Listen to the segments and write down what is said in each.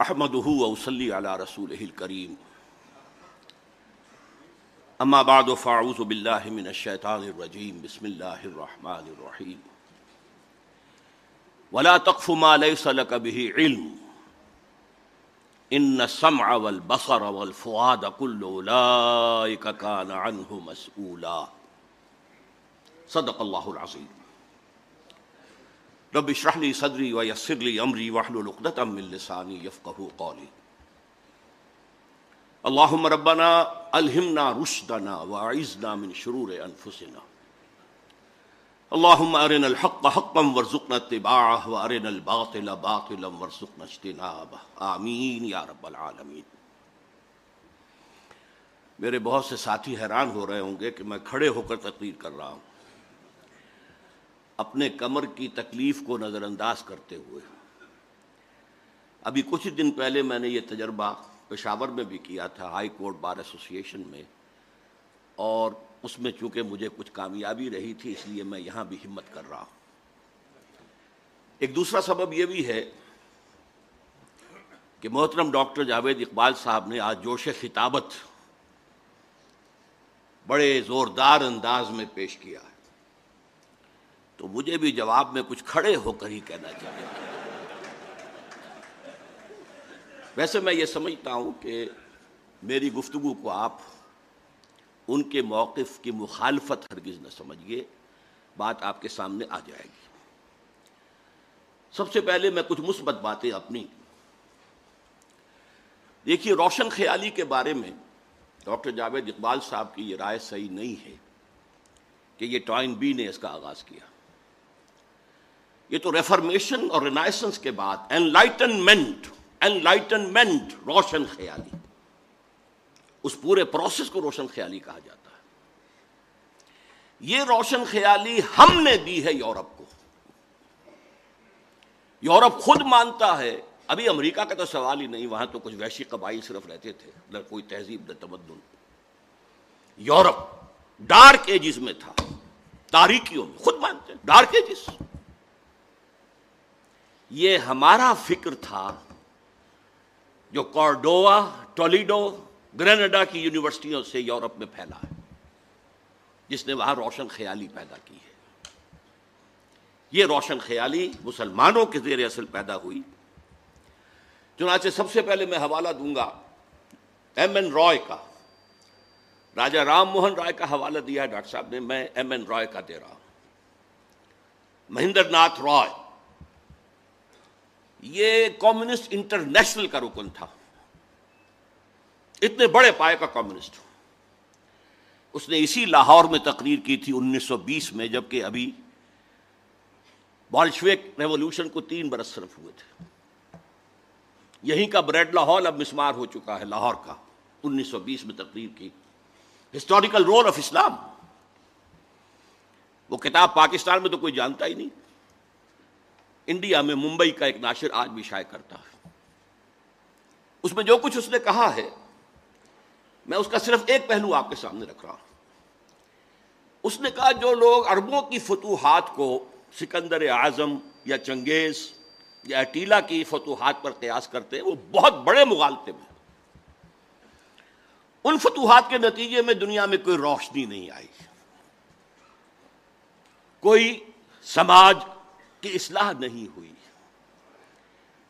احمدہ وسلی علی رسول الکریم اما بعد، فاعوذ باللہ من الشیطان الرجیم بسم اللہ الرحمن الرحیم ولا تقف ما ليس لك به علم. ان السمع والبصر والفؤاد كل اولئك كان عنه مسؤولا. صدق اللہ العظیم رب اشرح لي صدري ويسر لي امري واحلل عقدة من لساني يفقهوا قولي. اللهم ربنا الهمنا رشدنا واعذنا من شرور انفسنا اللهم ارنا الحق حقا وارزقنا اتباعه وارنا الباطل باطلا وارزقنا اجتنابه. آمین یا رب العالمین. میرے بہت سے ساتھی حیران ہو رہے ہوں گے کہ میں کھڑے ہو کر تقریر کر رہا ہوں۔ اپنے کمر کی تکلیف کو نظر انداز کرتے ہوئے۔ ابھی کچھ دن پہلے میں نے یہ تجربہ پشاور میں بھی کیا تھا، ہائی کورٹ بار ایسوسی ایشن میں۔ اور اس میں چونکہ مجھے کچھ کامیابی رہی تھی، اس لیے میں یہاں بھی ہمت کر رہا ہوں۔ ایک دوسرا سبب یہ بھی ہے کہ محترم ڈاکٹر جاوید اقبال صاحب نے آج جوش خطابت بڑے زوردار انداز میں پیش کیا۔ ہے تو مجھے بھی جواب میں کچھ کھڑے ہو کر ہی کہنا چاہیے۔ ویسے میں یہ سمجھتا ہوں کہ میری گفتگو کو آپ ان کے موقف کی مخالفت ہرگز نہ سمجھیے، بات آپ کے سامنے آ جائے گی۔ سب سے پہلے میں کچھ مثبت باتیں اپنی۔ دیکھیے، روشن خیالی کے بارے میں ڈاکٹر جاوید اقبال صاحب کی یہ رائے صحیح نہیں ہے کہ یہ ٹوائن بی نے اس کا آغاز کیا۔ یہ تو ریفرمیشن اور رینائسنس کے بعد انلائٹنمنٹ انلائٹنمنٹ روشن خیالی۔ اس پورے پروسیس کو روشن خیالی کہا جاتا ہے۔ یہ روشن خیالی ہم نے دی ہے یورپ کو۔ یورپ خود مانتا ہے۔ ابھی امریکہ کا تو سوال ہی نہیں، وہاں تو کچھ ویشی قبائل صرف رہتے تھے، نہ کوئی تہذیب، نہ تمدن۔ یورپ ڈارک ایجز میں تھا، تاریکیوں میں، خود مانتے ہیں ڈارک ایجز یہ ہمارا فکر تھا جو کارڈوا، ٹولیڈو گرینڈا کی یونیورسٹیوں سے یورپ میں پھیلا ہے، جس نے وہاں روشن خیالی پیدا کی ہے۔ یہ روشن خیالی مسلمانوں کے زیر اصل پیدا ہوئی۔ چنانچہ سب سے پہلے میں حوالہ دوں گا ایم این رائے کا۔ راجہ رام موہن رائے کا حوالہ دیا ہے، ڈاکٹر صاحب نے، میں ایم این رائے کا دے رہا ہوں۔ مہندر ناتھ رائے یہ کمیونسٹ انٹرنیشنل کا رکن تھا۔ اتنے بڑے پائے کا کمیونسٹ۔ اس نے اسی لاہور میں تقریر کی تھی انیس سو بیس میں، جبکہ ابھی بالشویک ریولوشن کو تین برس صرف ہوئے تھے۔ یہیں کا بریڈ لاہور اب مسمار ہو چکا ہے، لاہور کا۔ انیس سو بیس میں تقریر کی۔ Historical role of Islam. وہ کتاب پاکستان میں تو کوئی جانتا ہی نہیں۔ انڈیا میں ممبئی کا ایک ناشر آج بھی شائع کرتا ہے۔ اس میں جو کچھ اس نے کہا ہے، میں اس کا صرف ایک پہلو آپ کے سامنے رکھ رہا ہوں۔ اس نے کہا، جو لوگ اربوں کی فتوحات کو سکندر اعظم یا چنگیز یا اٹیلا کی فتوحات پر قیاس کرتے ہیں، وہ بہت بڑے مغالطے میں ان فتوحات کے نتیجے میں دنیا میں کوئی روشنی نہیں آئی۔ کوئی سماج کی اصلاح نہیں ہوئی۔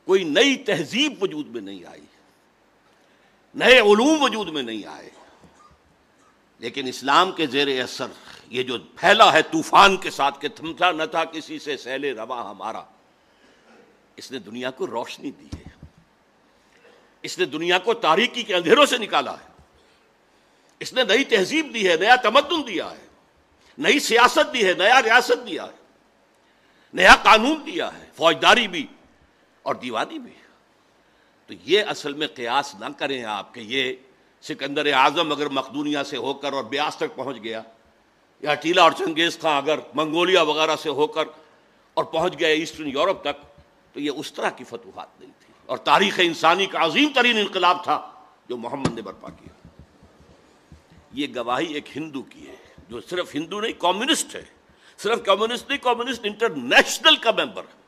کوئی نئی تہذیب وجود میں نہیں آئی۔ نئے علوم وجود میں نہیں آئے۔ لیکن اسلام کے زیر اثر یہ جو پھیلا ہے طوفان کے ساتھ کہ تھمتا نہ تھا کسی سے، سیل روا ہمارا۔ اس نے دنیا کو روشنی دی ہے۔ اس نے دنیا کو تاریکی کے اندھیروں سے نکالا ہے۔ اس نے نئی تہذیب دی ہے، نیا تمدن دیا ہے۔ نئی سیاست دی ہے، نیا ریاست دیا ہے۔ نیا قانون دیا ہے، فوجداری بھی اور دیوانی بھی۔ تو یہ اصل میں قیاس نہ کریں آپ کہ یہ سکندر اعظم اگر مقدونیا سے ہو کر اور بیاس تک پہنچ گیا یا ٹیلا اور چنگیز خان اگر منگولیا وغیرہ سے ہو کر اور پہنچ گیا ایسٹرن یورپ تک، تو یہ اس طرح کی فتوحات نہیں تھی۔ اور تاریخ انسانی کا عظیم ترین انقلاب تھا جو محمد نے برپا کیا۔ یہ گواہی ایک ہندو کی ہے، جو صرف ہندو نہیں، کمیونسٹ ہے۔ صرف کمیونسٹ نہیں، کمیونسٹ انٹرنیشنل کا ممبر ہے۔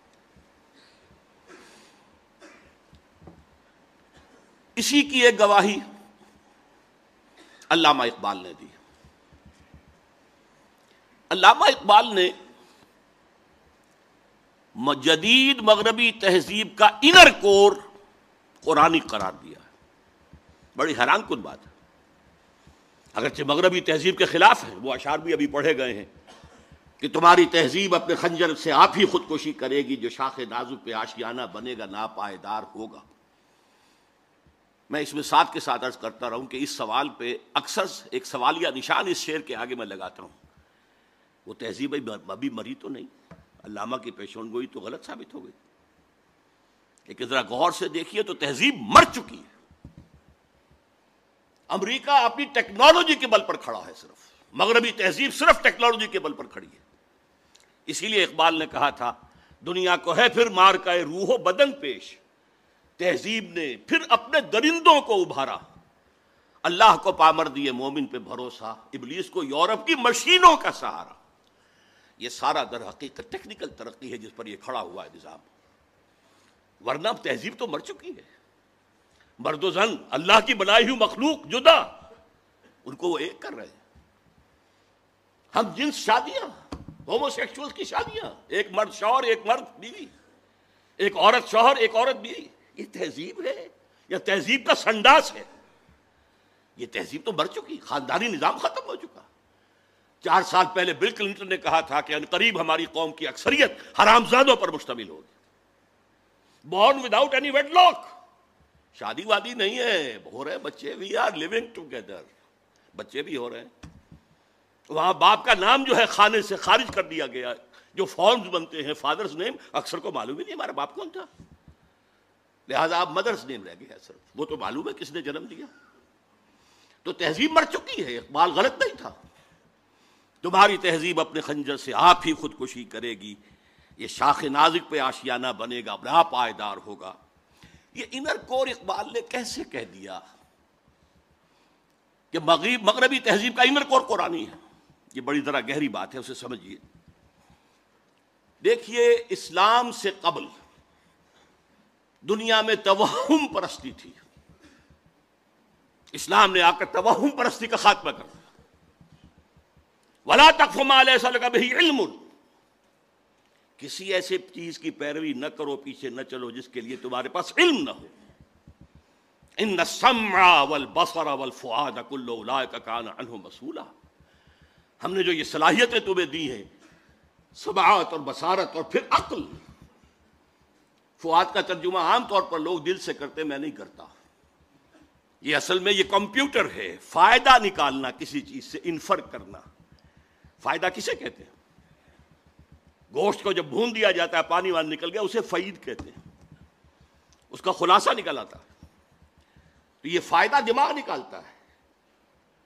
اسی کی ایک گواہی علامہ اقبال نے دی۔ علامہ اقبال نے جدید مغربی تہذیب کا انر کور قرآن قرار دیا ہے۔ بڑی حیران کن بات ہے۔ اگرچہ مغربی تہذیب کے خلاف ہیں وہ اشعار بھی ابھی پڑھے گئے ہیں۔ کہ تمہاری تہذیب اپنے خنجر سے آپ ہی خودکشی کرے گی جو شاخ نازو پہ آشیانہ بنے گا نا پائیدار ہوگا۔ میں اس میں ساتھ کے ساتھ عرض کرتا رہوں کہ اس سوال پہ اکثر ایک سوالیہ نشان اس شعر کے آگے میں لگاتا ہوں وہ تہذیب ابھی مری تو نہیں، علامہ کی پیشون گوئی تو غلط ثابت ہو گئی۔ لیکن ذرا غور سے دیکھیے تو تہذیب مر چکی ہے۔ امریکہ اپنی ٹیکنالوجی کے بل پر کھڑا ہے صرف۔ مغربی تہذیب صرف ٹیکنالوجی کے بل پر کھڑی ہے۔ اسی لیے اقبال نے کہا تھا، دنیا کو ہے پھر مار کا روح و بدن پیش۔ تہذیب نے پھر اپنے درندوں کو ابھارا۔ اللہ کو پامر دیے مومن پہ بھروسہ، ابلیس کو یورپ کی مشینوں کا سہارا۔ یہ سارا در حقیقت ٹیکنیکل ترقی ہے جس پر یہ کھڑا ہوا ہے نظام۔ ورنہ تہذیب تو مر چکی ہے۔ مرد و زن، اللہ کی بنائی ہوئی مخلوق جدا۔ ان کو وہ ایک کر رہے ہیں۔ ہم جنس شادیاں۔ ہومو سیکچول کی شادیاں، ایک مرد شوہر، ایک مرد بیوی، ایک عورت شوہر، ایک عورت بیوی۔ یہ تہذیب ہے یا تہذیب کا سنڈاس ہے۔ یہ تہذیب تو مر چکی، خاندانی نظام ختم ہو چکا۔ چار سال پہلے بل کلنٹن نے کہا تھا کہ قریب ہماری قوم کی اکثریت حرام زادوں پر مشتمل ہوگی۔ Born without any wedlock شادی وادی نہیں ہے، ہو رہے بچے وی آر لیونگ ٹوگیدر بچے بھی ہو رہے ہیں۔ وہاں باپ کا نام جو ہے خانے سے خارج کر دیا گیا جو فارمز بنتے ہیں فادرز نیم اکثر کو معلوم ہی نہیں ہمارا باپ کون تھا۔ لہذا آپ مدرس نیم رہ گیا صرف۔ وہ تو معلوم ہے کس نے جنم دیا۔ تو تہذیب مر چکی ہے، اقبال غلط نہیں تھا۔ تمہاری تہذیب اپنے خنجر سے آپ ہی خودکشی کرے گی۔ یہ شاخ نازک پہ آشیانہ بنے گا، بڑا پائیدار ہوگا۔ یہ انر کور اقبال نے کیسے کہہ دیا کہ مغرب مغربی تہذیب کا انر کور قرآنی ہے؟ یہ بڑی ذرا گہری بات ہے، اسے سمجھیے۔ دیکھیے، اسلام سے قبل دنیا میں توہم پرستی تھی۔ اسلام نے آ کر توہم پرستی کا خاتمہ کر دیا۔ ولا تک بھی علم۔ کسی ایسے چیز کی پیروی نہ کرو، پیچھے نہ چلو جس کے لیے تمہارے پاس علم نہ ہو۔ ان السمع والبصر والفؤاد كل اولئك كان عنه مسؤولا ہم نے جو یہ صلاحیتیں تمہیں دی ہیں، سماعت اور بصارت اور پھر عقل۔ فواد کا ترجمہ عام طور پر لوگ دل سے کرتے، میں نہیں کرتا۔ یہ اصل میں یہ کمپیوٹر ہے، فائدہ نکالنا کسی چیز سے، انفر کرنا۔ فائدہ کسے کہتے ہیں؟ گوشت کو جب بھون دیا جاتا ہے، پانی وان نکل گیا، اسے فعید کہتے ہیں۔ اس کا خلاصہ نکل آتا۔ ہے تو یہ فائدہ دماغ نکالتا ہے۔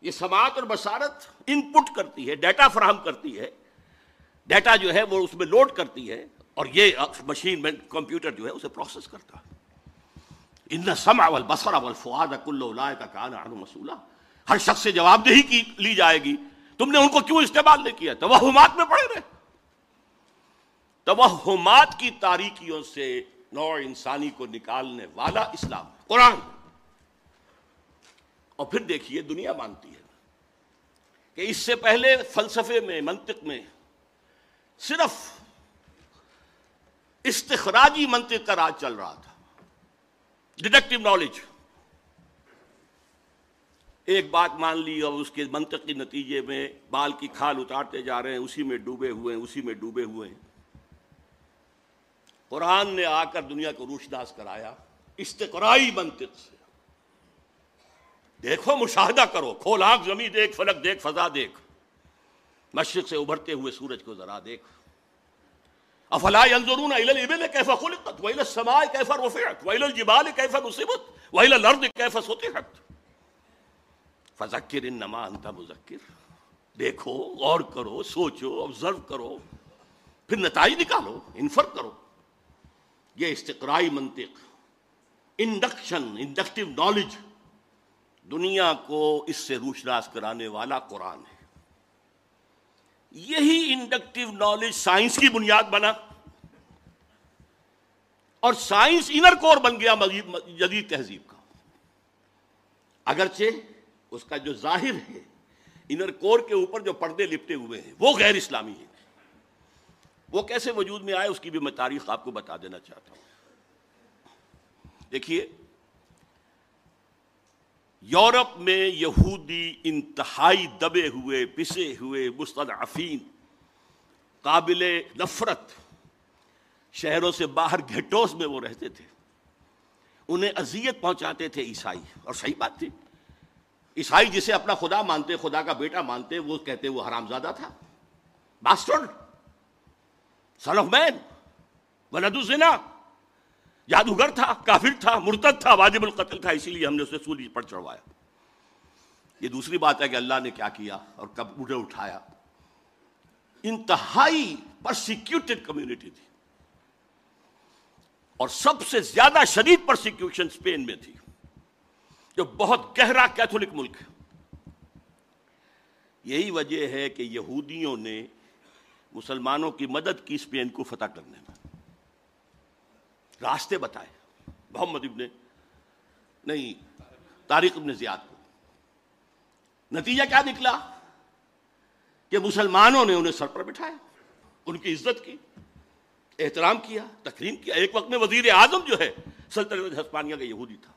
یہ سماعت اور بصارت ان پٹ کرتی ہے ڈیٹا فراہم کرتی ہے۔ ڈیٹا جو ہے وہ اس میں لوڈ کرتی ہے اور یہ مشین میں کمپیوٹر جو ہے اسے پروسیس کرتا ہے۔ ان سما اول بسر اول فواد کلو کا کانا مسولہ ہر شخص سے جواب دہی کی، لی جائے گی۔ تم نے ان کو کیوں استعمال نہیں کیا؟ توہمات میں پڑے رہے۔ توہمات کی تاریکیوں سے نوع انسانی کو نکالنے والا اسلام۔ قرآن۔ اور پھر دیکھیے دنیا مانتی ہے کہ اس سے پہلے فلسفے میں، منطق میں صرف استخراجی منطق کا راج چل رہا تھا۔ ڈیڈکٹیو نالج ایک بات مان لی اور اس کے منطقی نتیجے میں بال کی کھال اتارتے جا رہے ہیں، اسی میں ڈوبے ہوئے ہیں، اسی میں ڈوبے ہوئے ہیں۔ قرآن نے آ کر دنیا کو روشداس کرایا۔ استقرائی منطق سے۔ دیکھو، مشاہدہ کرو۔ کھول آنکھ، زمین دیکھ، فلک دیکھ، فضا دیکھ۔ مشرق سے ابھرتے ہوئے سورج کو ذرا دیکھ۔ افلا ينظرون الى الابل كيف خلقت؟ والى السماء كيف رفعت؟ والى الجبال كيف نصبت؟ والى الارض كيف سطحت؟ فذکر انما انت مذکر۔ دیکھو، غور کرو، سوچو آبزرو کرو۔ پھر نتائج نکالو، انفر کرو۔ یہ استقرائی منطق۔ انڈکشن انڈکٹیو نالج دنیا کو اس سے روشناس کرانے والا قرآن ہے۔ یہی انڈکٹیو نالج سائنس کی بنیاد بنا۔ اور سائنس انر کور بن گیا جدید تہذیب کا۔ اگرچہ اس کا جو ظاہر ہے انر کور کے اوپر جو پردے لپٹے ہوئے ہیں، وہ غیر اسلامی ہیں۔ وہ کیسے وجود میں آئے، اس کی بھی میں تاریخ آپ کو بتا دینا چاہتا ہوں۔ دیکھیے یورپ میں یہودی انتہائی دبے ہوئے، پسے ہوئے مستضعفین، قابل نفرت، شہروں سے باہر گھٹوس میں وہ رہتے تھے۔ انہیں اذیت پہنچاتے تھے عیسائی۔ اور صحیح بات تھی۔ عیسائی جسے اپنا خدا مانتے، خدا کا بیٹا مانتے، وہ کہتے وہ حرام زادہ تھا۔ باسٹرڈ سن آف مین ولد الزنا! جادوگر تھا، کافر تھا، مرتد تھا، واجب القتل تھا، اسی لیے ہم نے اسے سولی پر چڑھوایا۔ یہ دوسری بات ہے کہ اللہ نے کیا کیا اور کب اٹھے اٹھایا۔ انتہائی پرسیکیوٹڈ کمیونٹی تھی۔ اور سب سے زیادہ شدید پرسیکیوشن اسپین میں تھی، جو بہت گہرا کیتھولک ملک۔ ہے یہی وجہ ہے کہ یہودیوں نے مسلمانوں کی مدد کی اسپین کو فتح کرنے میں۔ راستے بتائے۔ محمد ابن نہیں تاریخ ابن زیاد کو۔ نتیجہ کیا نکلا؟ کہ مسلمانوں نے انہیں سر پر بٹھایا، ان کی عزت کی، احترام کیا تقریم کیا۔ ایک وقت میں وزیر اعظم جو ہے، سلطنت ہسپانیہ کا یہودی تھا۔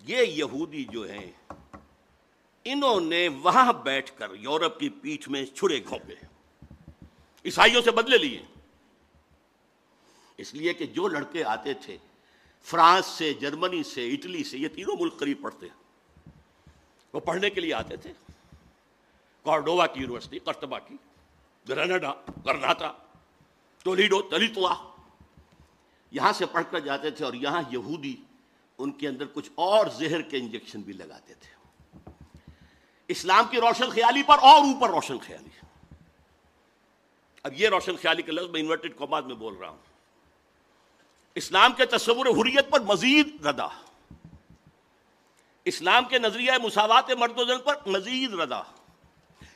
یہ یہودی جو ہیں، انہوں نے وہاں بیٹھ کر یورپ کی پیٹھ میں چھڑے گھونپے۔ عیسائیوں سے بدلے لیے۔ اس لیے کہ جو لڑکے آتے تھے، فرانس سے، جرمنی سے، اٹلی سے، یہ تینوں ملک قریب پڑھتے ہیں۔ وہ پڑھنے کے لیے آتے تھے۔ کارڈووا کی یونیورسٹی کرتبا کی گرنڈا کرناٹا ٹولیڈو، تلیتوا۔ یہاں سے پڑھ کر جاتے تھے اور یہاں یہودی ان کے اندر کچھ اور زہر کے انجیکشن بھی لگاتے تھے۔ اسلام کی روشن خیالی پر اور اوپر روشن خیالی۔ اب یہ روشن خیالی کا لفظ میں انورٹڈ کوماد میں بول رہا ہوں۔ اسلام کے تصور حریت پر مزید ردا اسلام کے نظریہ مساوات مرد و زن پر مزید ردا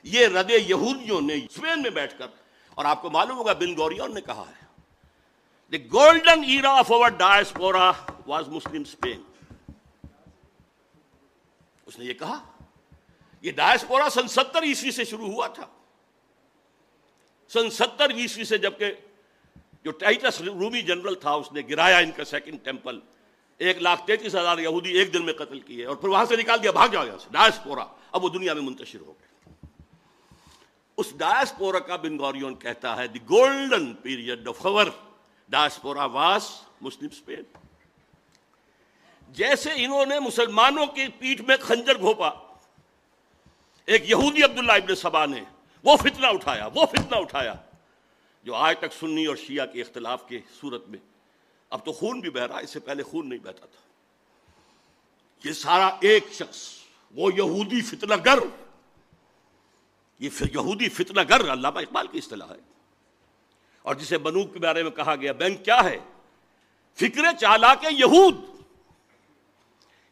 یہ رد یہودیوں نے اسپین میں بیٹھ کر، اور آپ کو معلوم ہوگا بن گوریون نے کہا ہے۔ The golden era of our diaspora was Muslim Spain اس نے یہ کہا، یہ ڈائسپورا سن ستر عیسوی سے شروع ہوا تھا۔ سن ستر عیسوی سے جبکہ جو ٹائٹس رومی جنرل تھا، اس نے گرایا ان کا سیکنڈ ٹیمپل ایک لاکھ تینتیس ہزار یہودی ایک دن میں قتل کیے اور پھر وہاں سے نکال دیا، بھاگ جاؤ یہاں سے ڈائسپورا اب وہ دنیا میں منتشر ہو گئے۔ اس ڈائسپورا کا بن گوریون کہتا ہے دی گولڈن پیریڈ آف خبر ڈائسپورا واس مسلم اسپین جیسے انہوں نے مسلمانوں کی پیٹھ میں خنجر گھوپا ایک یہودی عبداللہ ابن سبا نے، وہ فتنہ اٹھایا، وہ فتنہ اٹھایا۔ جو آج تک سنی اور شیعہ کے اختلاف کی صورت میں۔ اب تو خون بھی بہ رہا ہے، اس سے پہلے خون نہیں بہتا تھا۔ یہ سارا ایک شخص، وہ یہودی فتنہ گر۔ یہ یہودی فتنہ گر، علامہ اقبال کی اصطلاح ہے۔ اور جسے بنوک کے بارے میں کہا گیا بینک کیا ہے؟ فکر چالا کے یہود۔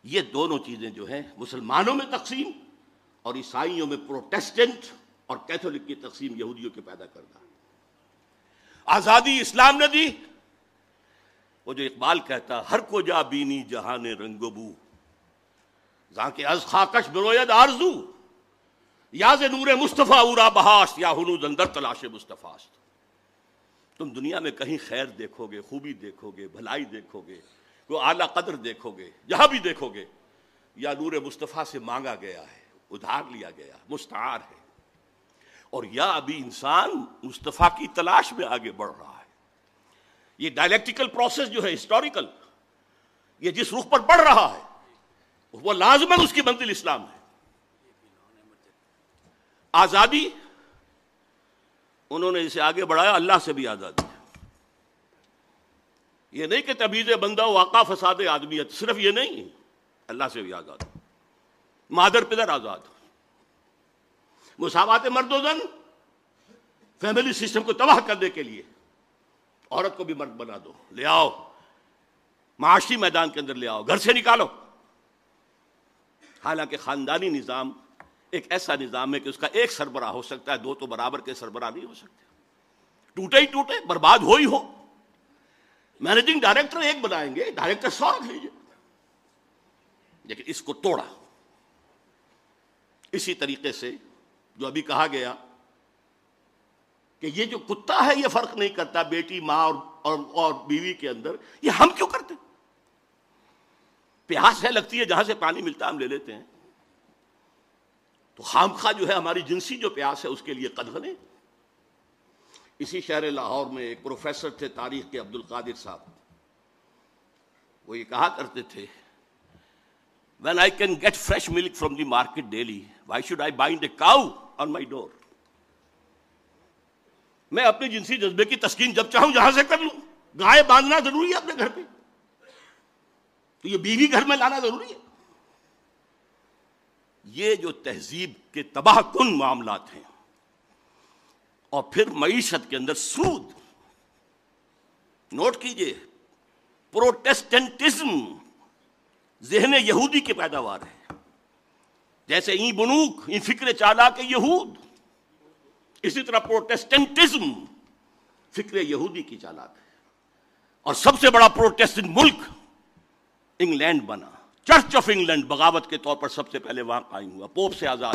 یہ دونوں چیزیں جو ہیں، مسلمانوں میں تقسیم اور عیسائیوں میں پروٹیسٹنٹ اور کیتھولک کی تقسیم یہودیوں کے پیدا کرنا آزادی اسلام نے دی۔ وہ جو اقبال کہتا ہر کو جا بینی جہان رنگ بو۔ کے از خاکش بروید آرزو۔ یا نور مصطفیٰ اورا بہاش، یا ہنو اندر تلاش مصطفیٰ تم دنیا میں کہیں خیر دیکھو گے، خوبی دیکھو گے، بھلائی دیکھو گے کوئی اعلیٰ قدر دیکھو گے، جہاں بھی دیکھو گے۔ یا نور مصطفیٰ سے مانگا گیا ہے، ادھار لیا گیا، مستعار ہے۔ اور یا ابھی انسان مصطفیٰ کی تلاش میں آگے بڑھ رہا ہے۔ یہ ڈائلیکٹیکل پروسیس جو ہے ہسٹوریکل یہ جس رخ پر بڑھ رہا ہے، وہ لازمن اس کی منزل اسلام ہے۔ آزادی، انہوں نے اسے آگے بڑھایا، اللہ سے بھی آزادی یہ نہیں کہ تبیز بندہ واقع فساد آدمیت، صرف یہ نہیں، اللہ سے بھی آزاد۔ مادر پدر آزاد۔ مساوات مرد و زن فیملی سسٹم کو تباہ کرنے کے لیے عورت کو بھی مرد بنا دو۔ لے آؤ، معاشی میدان کے اندر لے آؤ، گھر سے نکالو۔ حالانکہ خاندانی نظام ایک ایسا نظام ہے کہ اس کا ایک سربراہ ہو سکتا ہے، دو تو برابر کے سربراہ نہیں ہو سکتے۔ ٹوٹے ہی ٹوٹے، برباد ہو ہی ہو۔ مینیجنگ ڈائریکٹر ایک بنائیں گے ڈائریکٹر سو رکھ لیجیے لیکن اس کو توڑا۔ اسی طریقے سے جو ابھی کہا گیا کہ یہ جو کتا ہے یہ فرق نہیں کرتا بیٹی ماں اور اور, اور بیوی کے اندر یہ ہم کیوں کرتے؟ پیاس ہے لگتی ہے جہاں سے پانی ملتا ہم لے لیتے ہیں۔ تو خام خواہ جو ہے ہماری جنسی جو پیاس ہے اس کے لیے قدر نہیں۔ اسی شہر لاہور میں ایک پروفیسر تھے تاریخ کے عبد القادر صاحب۔ وہ یہ کہا کرتے تھے when I can get fresh milk from the market daily why should I bind a cow on my door میں اپنے جنسی جذبے کی تسکین جب چاہوں جہاں سے کر لوں۔ گائے باندھنا ضروری ہے اپنے گھر پہ؟ تو یہ بیوی گھر میں لانا ضروری ہے؟ یہ جو تہذیب کے تباہ کن معاملات ہیں، اور پھر معیشت کے اندر سود۔ نوٹ کیجیے، پروٹیسٹنٹزم ذہن یہودی کی پیداوار ہے۔ جیسے این بنوک، این فکر چالا کے یہود۔ اسی طرح پروٹیسٹنٹزم فکر یہودی کی چالاک ہے۔ اور سب سے بڑا پروٹیسٹنٹ ملک انگلینڈ بنا۔ چرچ آف انگلینڈ بغاوت کے طور پر سب سے پہلے وہاں قائم ہوا۔ پوپ سے آزاد۔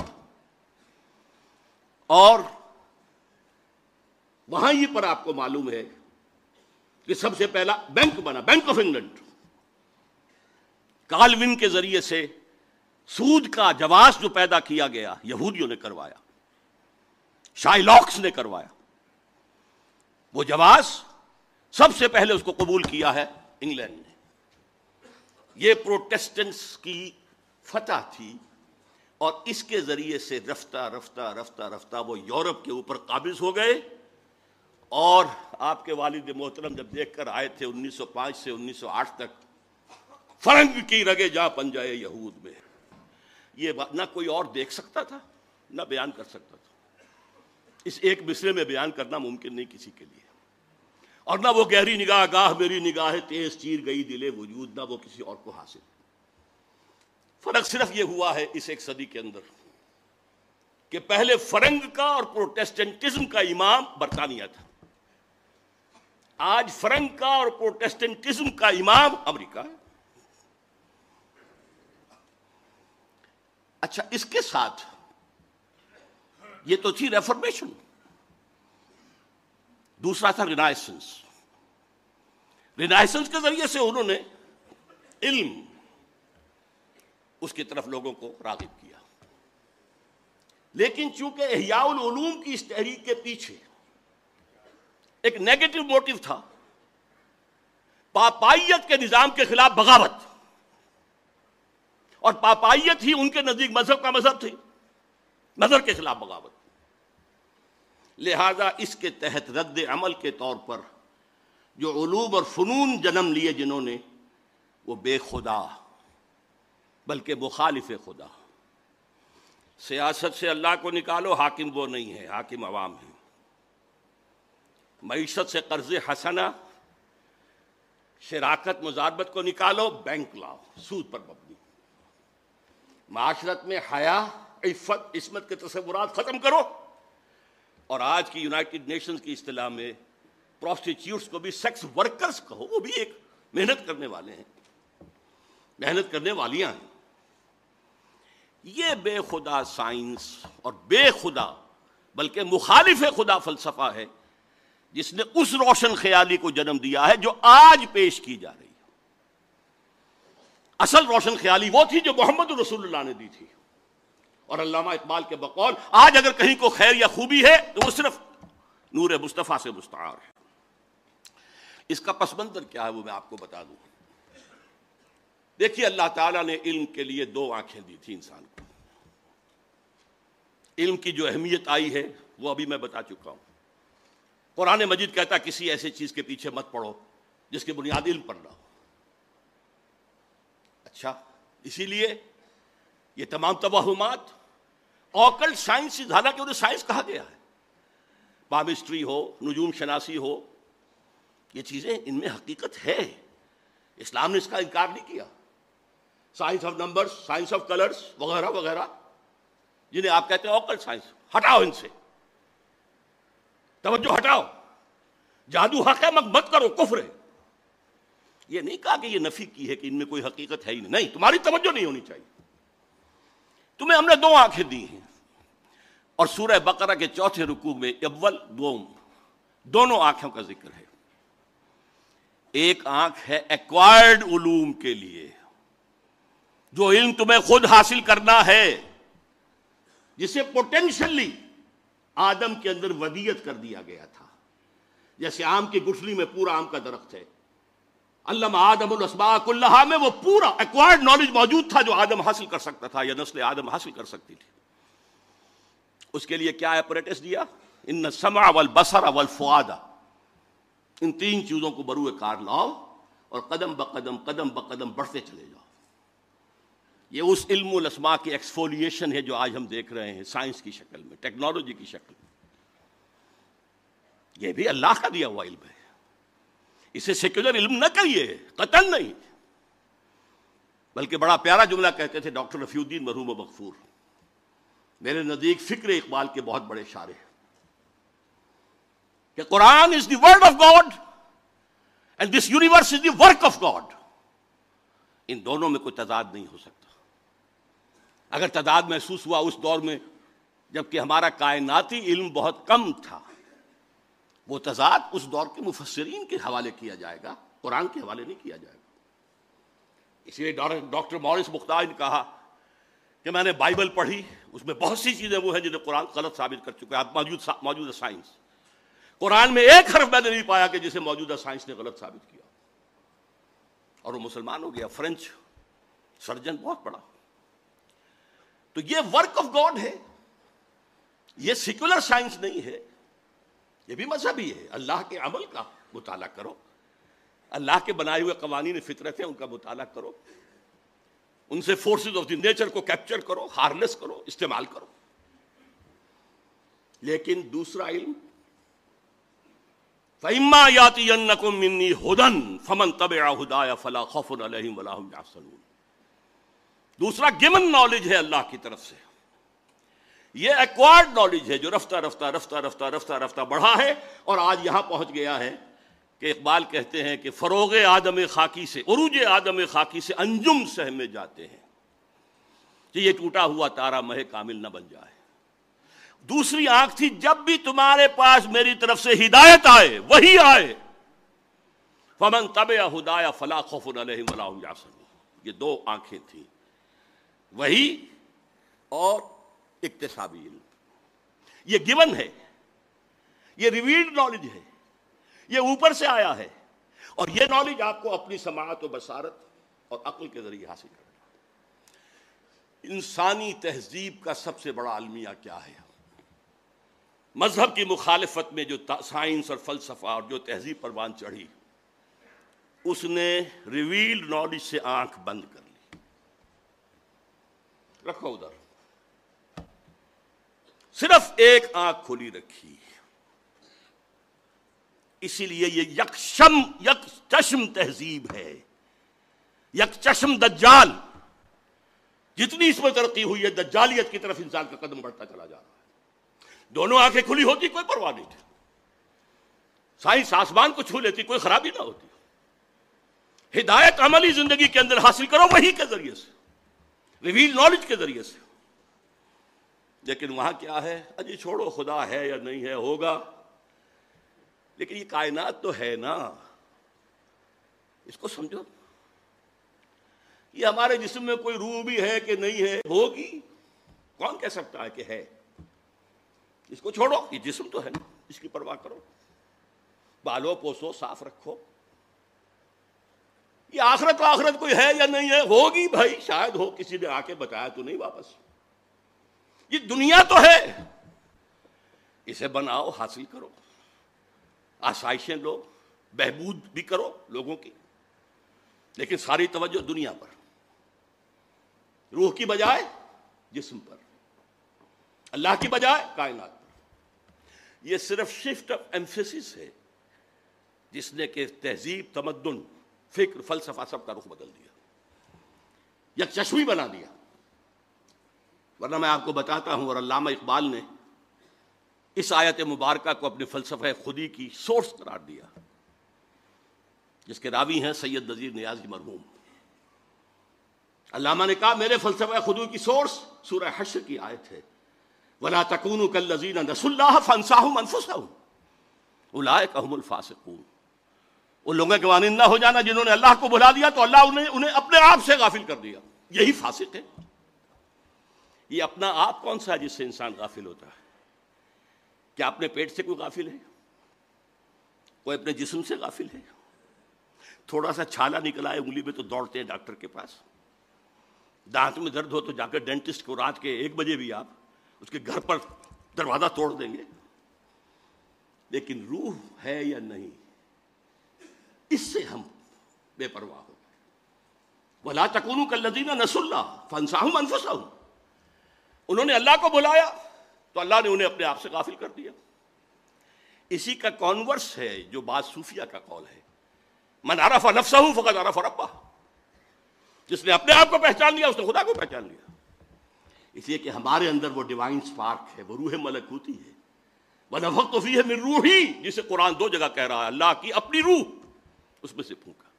اور وہاں ہی پر آپ کو معلوم ہے کہ سب سے پہلا بینک بنا، بینک آف انگلینڈ۔ کالون کے ذریعے سے سود کا جواز جو پیدا کیا گیا، یہودیوں نے کروایا، شائلاکس نے کروایا۔ وہ جواز سب سے پہلے اس کو قبول کیا ہے انگلینڈ نے۔ یہ پروٹیسٹنٹس کی فتح تھی اور اس کے ذریعے سے رفتہ رفتہ رفتہ رفتہ وہ یورپ کے اوپر قابض ہو گئے۔ اور آپ کے والد محترم جب دیکھ کر آئے تھے انیس سو پانچ سے انیس سو آٹھ تک فرنگ کی رگے جا پن جائے یہود میں۔ یہ نہ کوئی اور دیکھ سکتا تھا، نہ بیان کر سکتا تھا۔ اس ایک مصرے میں بیان کرنا ممکن نہیں کسی کے لیے۔ اور نہ وہ گہری نگاہ، گاہ میری نگاہ تیز چیر گئی دلے وجود، نہ وہ کسی اور کو حاصل۔ فرق صرف یہ ہوا ہے اس ایک صدی کے اندر کہ پہلے فرنگ کا اور پروٹیسٹنٹزم کا امام برطانیہ تھا۔ آج فرنگ کا اور پروٹیسٹنٹزم کا امام امریکہ۔ ہے اچھا اس کے ساتھ یہ تو تھی ریفرمیشن دوسرا تھا رینائسنس۔ رینائسنس کے ذریعے سے انہوں نے علم اس کی طرف لوگوں کو راغب کیا۔ لیکن چونکہ احیاء العلوم کی اس تحریک کے پیچھے ایک نیگیٹو موٹو تھا، پاپائیت کے نظام کے خلاف بغاوت۔ اور پاپائیت ہی ان کے نزدیک مذہب کا مذہب تھی۔ نظر کے خلاف بغاوت۔ لہذا اس کے تحت رد عمل کے طور پر جو علوم اور فنون جنم لیے جنہوں نے، وہ بے خدا، بلکہ مخالف خدا۔ سیاست سے اللہ کو نکالو، حاکم وہ نہیں ہے، حاکم عوام ہے۔ معیشت سے قرض حسنا شراکت مزاربت کو نکالو، بینک لاؤ، سود پر مبنی معاشرت میں حیا، عفت، عصمت کے تصورات ختم کرو۔ اور آج کی یونائٹڈ نیشنز کی اصطلاح میں پروسٹیچیوٹس کو بھی سیکس ورکرز کہو، وہ بھی ایک محنت کرنے والے ہیں۔ محنت کرنے والیاں ہیں۔ یہ بے خدا سائنس اور بے خدا، بلکہ مخالف خدا فلسفہ ہے، جس نے اس روشن خیالی کو جنم دیا ہے جو آج پیش کی جا رہی اصل روشن خیالی وہ تھی جو محمد رسول اللہ نے دی تھی۔ اور علامہ اقبال کے بقول، آج اگر کہیں کو خیر یا خوبی ہے، تو وہ صرف نور مصطفیٰ سے مستعار ہے۔ اس کا پس منظر کیا ہے وہ میں آپ کو بتا دوں۔ دیکھیے، اللہ تعالیٰ نے علم کے لیے دو آنکھیں دی تھی انسان کو۔ علم کی جو اہمیت آئی ہے، وہ ابھی میں بتا چکا ہوں۔ قرآن مجید کہتا کسی ایسی چیز کے پیچھے مت پڑو جس کی بنیاد علم پر نہ ہو۔ اچھا اسی لیے یہ تمام توہمات اوکل سائنس حالانکہ انہیں سائنس کہا گیا ہے۔ پامسٹری ہو، نجوم شناسی ہو، یہ چیزیں ان میں حقیقت ہے۔ اسلام نے اس کا انکار نہیں کیا۔ Science of number science of colours وغیرہ وغیرہ، جنہیں آپ کہتے ہیں اوکل سائنس، ہٹاؤ ان سے۔ توجہ ہٹاؤ۔ جادو حق ہے مت کرو، کفر ہے۔ یہ نہیں کہا کہ یہ نفی کی ہے کہ ان میں کوئی حقیقت ہے ہی نہیں۔ نہیں، تمہاری توجہ نہیں ہونی چاہیے۔ تمہیں ہم نے دو آنکھیں دی ہیں۔ اور سورہ بقرہ کے چوتھے رکوع میں اول، دوم، دونوں آنکھوں کا ذکر ہے۔ ایک آنکھ ہے ایکوائرڈ علوم کے لیے، جو علم تمہیں خود حاصل کرنا ہے، جسے پوٹینشلی آدم کے اندر ودیت کر دیا گیا تھا۔ جیسے آم کی گٹھلی میں پورا آم کا درخت ہے۔ علامہ آدم الاسباق اللہ میں وہ پورا ایکوائرڈ نالج موجود تھا جو آدم حاصل کر سکتا تھا، یا نسل آدم حاصل کر سکتی تھی۔ اس کے لیے کیا اپریٹس دیا؟ ان سما اول بسر اول فوادہ ان تین چیزوں کو بروئے کار لاؤ اور قدم بقدم قدم بقدم بڑھتے چلے جاؤ۔ یہ اس علم الاسما کی ایکسفولیشن ہے جو آج ہم دیکھ رہے ہیں سائنس کی شکل میں ٹیکنالوجی کی شکل میں۔ یہ بھی اللہ کا دیا ہوا علم ہے۔ اسے سیکولر علم نہ کہیے قتل نہیں۔ بلکہ بڑا پیارا جملہ کہتے تھے، ڈاکٹر رفیع الدین مرحوم و مغفور۔ میرے نزدیک فکر اقبال کے بہت بڑے اشارے کہ Quran is the word of God and this universe is the work of God ان دونوں میں کوئی تضاد نہیں ہو سکتا۔ اگر تعداد محسوس ہوا اس دور میں، جبکہ ہمارا کائناتی علم بہت کم تھا۔ وہ تضاد اس دور کے مفسرین کے حوالے کیا جائے گا، قرآن کے حوالے نہیں کیا جائے گا۔ اسی لیے ڈاکٹر مورس مختار نے کہا کہ میں نے بائبل پڑھی، اس میں بہت سی چیزیں وہ ہیں جنہیں قرآن غلط ثابت کر چکے ہیں موجود موجودہ سائنس۔ قرآن میں ایک حرف میں نے نہیں پایا کہ جسے موجودہ سائنس نے غلط ثابت کیا۔ اور وہ مسلمان ہو گیا فرینچ سرجن بہت بڑا۔ تو یہ ورک آف گاڈ ہے، یہ سیکولر سائنس نہیں ہے۔ یہ بھی مذہبی ہے۔ اللہ کے عمل کا مطالعہ کرو۔ اللہ کے بنائے ہوئے قوانین فطرت ہیں ان کا مطالعہ کرو۔ ان سے فورسز آف دی نیچر کو کیپچر کرو ہارنس کرو، استعمال کرو۔ لیکن دوسرا علم، فَإِمَّا يَاتِيَنَّكُم مِّنِّي هُدًى فَمَن تَبِعَ هُدَايَ فَلَا خَوْفٌ عَلَيْهِمْ وَلَا هُمْ يَحْزَنُونَ۔ دوسرا گیون نالج ہے اللہ کی طرف سے۔ یہ ایکوارڈ نالج ہے جو رفتہ رفتہ رفتہ رفتہ رفتہ رفتہ بڑھا ہے اور آج یہاں پہنچ گیا ہے کہ اقبال کہتے ہیں کہ فروغ آدم خاکی سے، عروج آدم خاکی سے انجم سہمے جاتے ہیں کہ یہ ٹوٹا ہوا تارا مہ کامل نہ بن جائے۔ دوسری آنکھ تھی جب بھی تمہارے پاس میری طرف سے ہدایت آئے، وہی آئے۔ فمن طب ہدایا فلا خوف علیہم ولا یہ دو آنکھیں تھیں۔ وہی اور اقتصابی علم یہ گیون ہے، یہ ریویلڈ نالج ہے، یہ اوپر سے آیا ہے۔ اور یہ نالج آپ کو اپنی سماعت و بصارت اور عقل کے ذریعے حاصل کرنا انسانی تہذیب کا سب سے بڑا المیہ کیا ہے؟ مذہب کی مخالفت میں جو سائنس اور فلسفہ اور جو تہذیب پروان چڑھی، اس نے ریویلڈ نالج سے آنکھ بند کر لی۔ رکھو ادھر۔ صرف ایک آنکھ کھلی رکھی۔ اسی لیے یہ یکشم یک چشم تہذیب ہے۔ یک چشم دجال۔ جتنی اس میں ترقی ہوئی ہے، دجالیت کی طرف انسان کا قدم بڑھتا چلا جا رہا ہے۔ دونوں آنکھیں کھلی ہوتی، کوئی پرواہ نہیں تھی۔ سائنس آسمان کو چھو لیتی، کوئی خرابی نہ ہوتی۔ ہدایت عملی زندگی کے اندر حاصل کرو، وہی کے ذریعے سے۔ ریویل نالج کے ذریعے سے۔ لیکن وہاں کیا ہے؟ اجی چھوڑو خدا ہے یا نہیں ہے، ہوگا۔ لیکن یہ کائنات تو ہے نا۔ اس کو سمجھو۔ یہ ہمارے جسم میں کوئی روح بھی ہے کہ نہیں ہے، ہوگی۔ کون کہہ سکتا ہے کہ ہے؟ اس کو چھوڑو۔ یہ جسم تو ہے نا، اس کی پرواہ کرو۔ بالو پوسو صاف رکھو۔ یہ آخرت آخرت کوئی ہے یا نہیں ہے؟ ہوگی بھائی، شاید ہو، کسی نے آ کے بتایا تو نہیں واپس۔ یہ دنیا تو ہے۔ اسے بناؤ، حاصل کرو۔ آسائشیں لو، بہبود بھی کرو لوگوں کی۔ لیکن ساری توجہ دنیا پر۔ روح کی بجائے جسم پر۔ اللہ کی بجائے کائنات پر۔ یہ صرف شفٹ آف ایمفیس ہے۔ جس نے کہ تہذیب، تمدن، فکر، فلسفہ سب کا رخ بدل دیا۔ یک چشمی بنا دیا۔ ورنہ میں آپ کو بتاتا ہوں اور علامہ اقبال نے اس آیت مبارکہ کو اپنے فلسفہ خودی کی سورس قرار دیا، جس کے راوی ہیں سید نذیر نیازی مرحوم۔ علامہ نے کہا، میرے فلسفہ خدو کی سورس سورہ حشر کی آیت ہے۔ ولا تکون کل لذین نس اللہ فنساہ منفسہ اولئک الفاسقون۔ ان لوگوں کے وانند ہو جانا جنہوں نے اللہ کو بلا دیا تو اللہ انہیں انہیں اپنے آپ سے غافل کر دیا۔ یہی فاسق ہے۔ یہ اپنا آپ کون سا ہے جس سے انسان غافل ہوتا ہے؟ کیا اپنے پیٹ سے کوئی غافل ہے؟ کوئی اپنے جسم سے غافل ہے؟ تھوڑا سا چھالا نکلا ہے انگلی میں تو دوڑتے ہیں ڈاکٹر کے پاس۔ دانت میں درد ہو تو جا کر ڈینٹسٹ کو رات کے ایک بجے بھی آپ اس کے گھر پر دروازہ توڑ دیں گے۔ لیکن روح ہے یا نہیں، اس سے ہم بے پرواہ ہو بلا تکون کا لدینہ نس اللہ فنسا منفسا ہوں انہوں نے اللہ کو بلایا تو اللہ نے انہیں اپنے آپ سے غافل کر دیا۔ اسی کا کانورس ہے جو بعض صوفیہ کا قول ہے۔ من عرف نفسہ فقط عرف ربا جس نے اپنے آپ کو پہچان لیا، اس نے خدا کو پہچان لیا۔ اس لیے کہ ہمارے اندر وہ ڈیوائن سپارک ہے، وہ روح ملک ہوتی ہے۔ وہ نفق تو فی ہے من روحی، جسے قرآن دو جگہ کہہ رہا ہے، اللہ کی اپنی روح اس میں سے پھونکا۔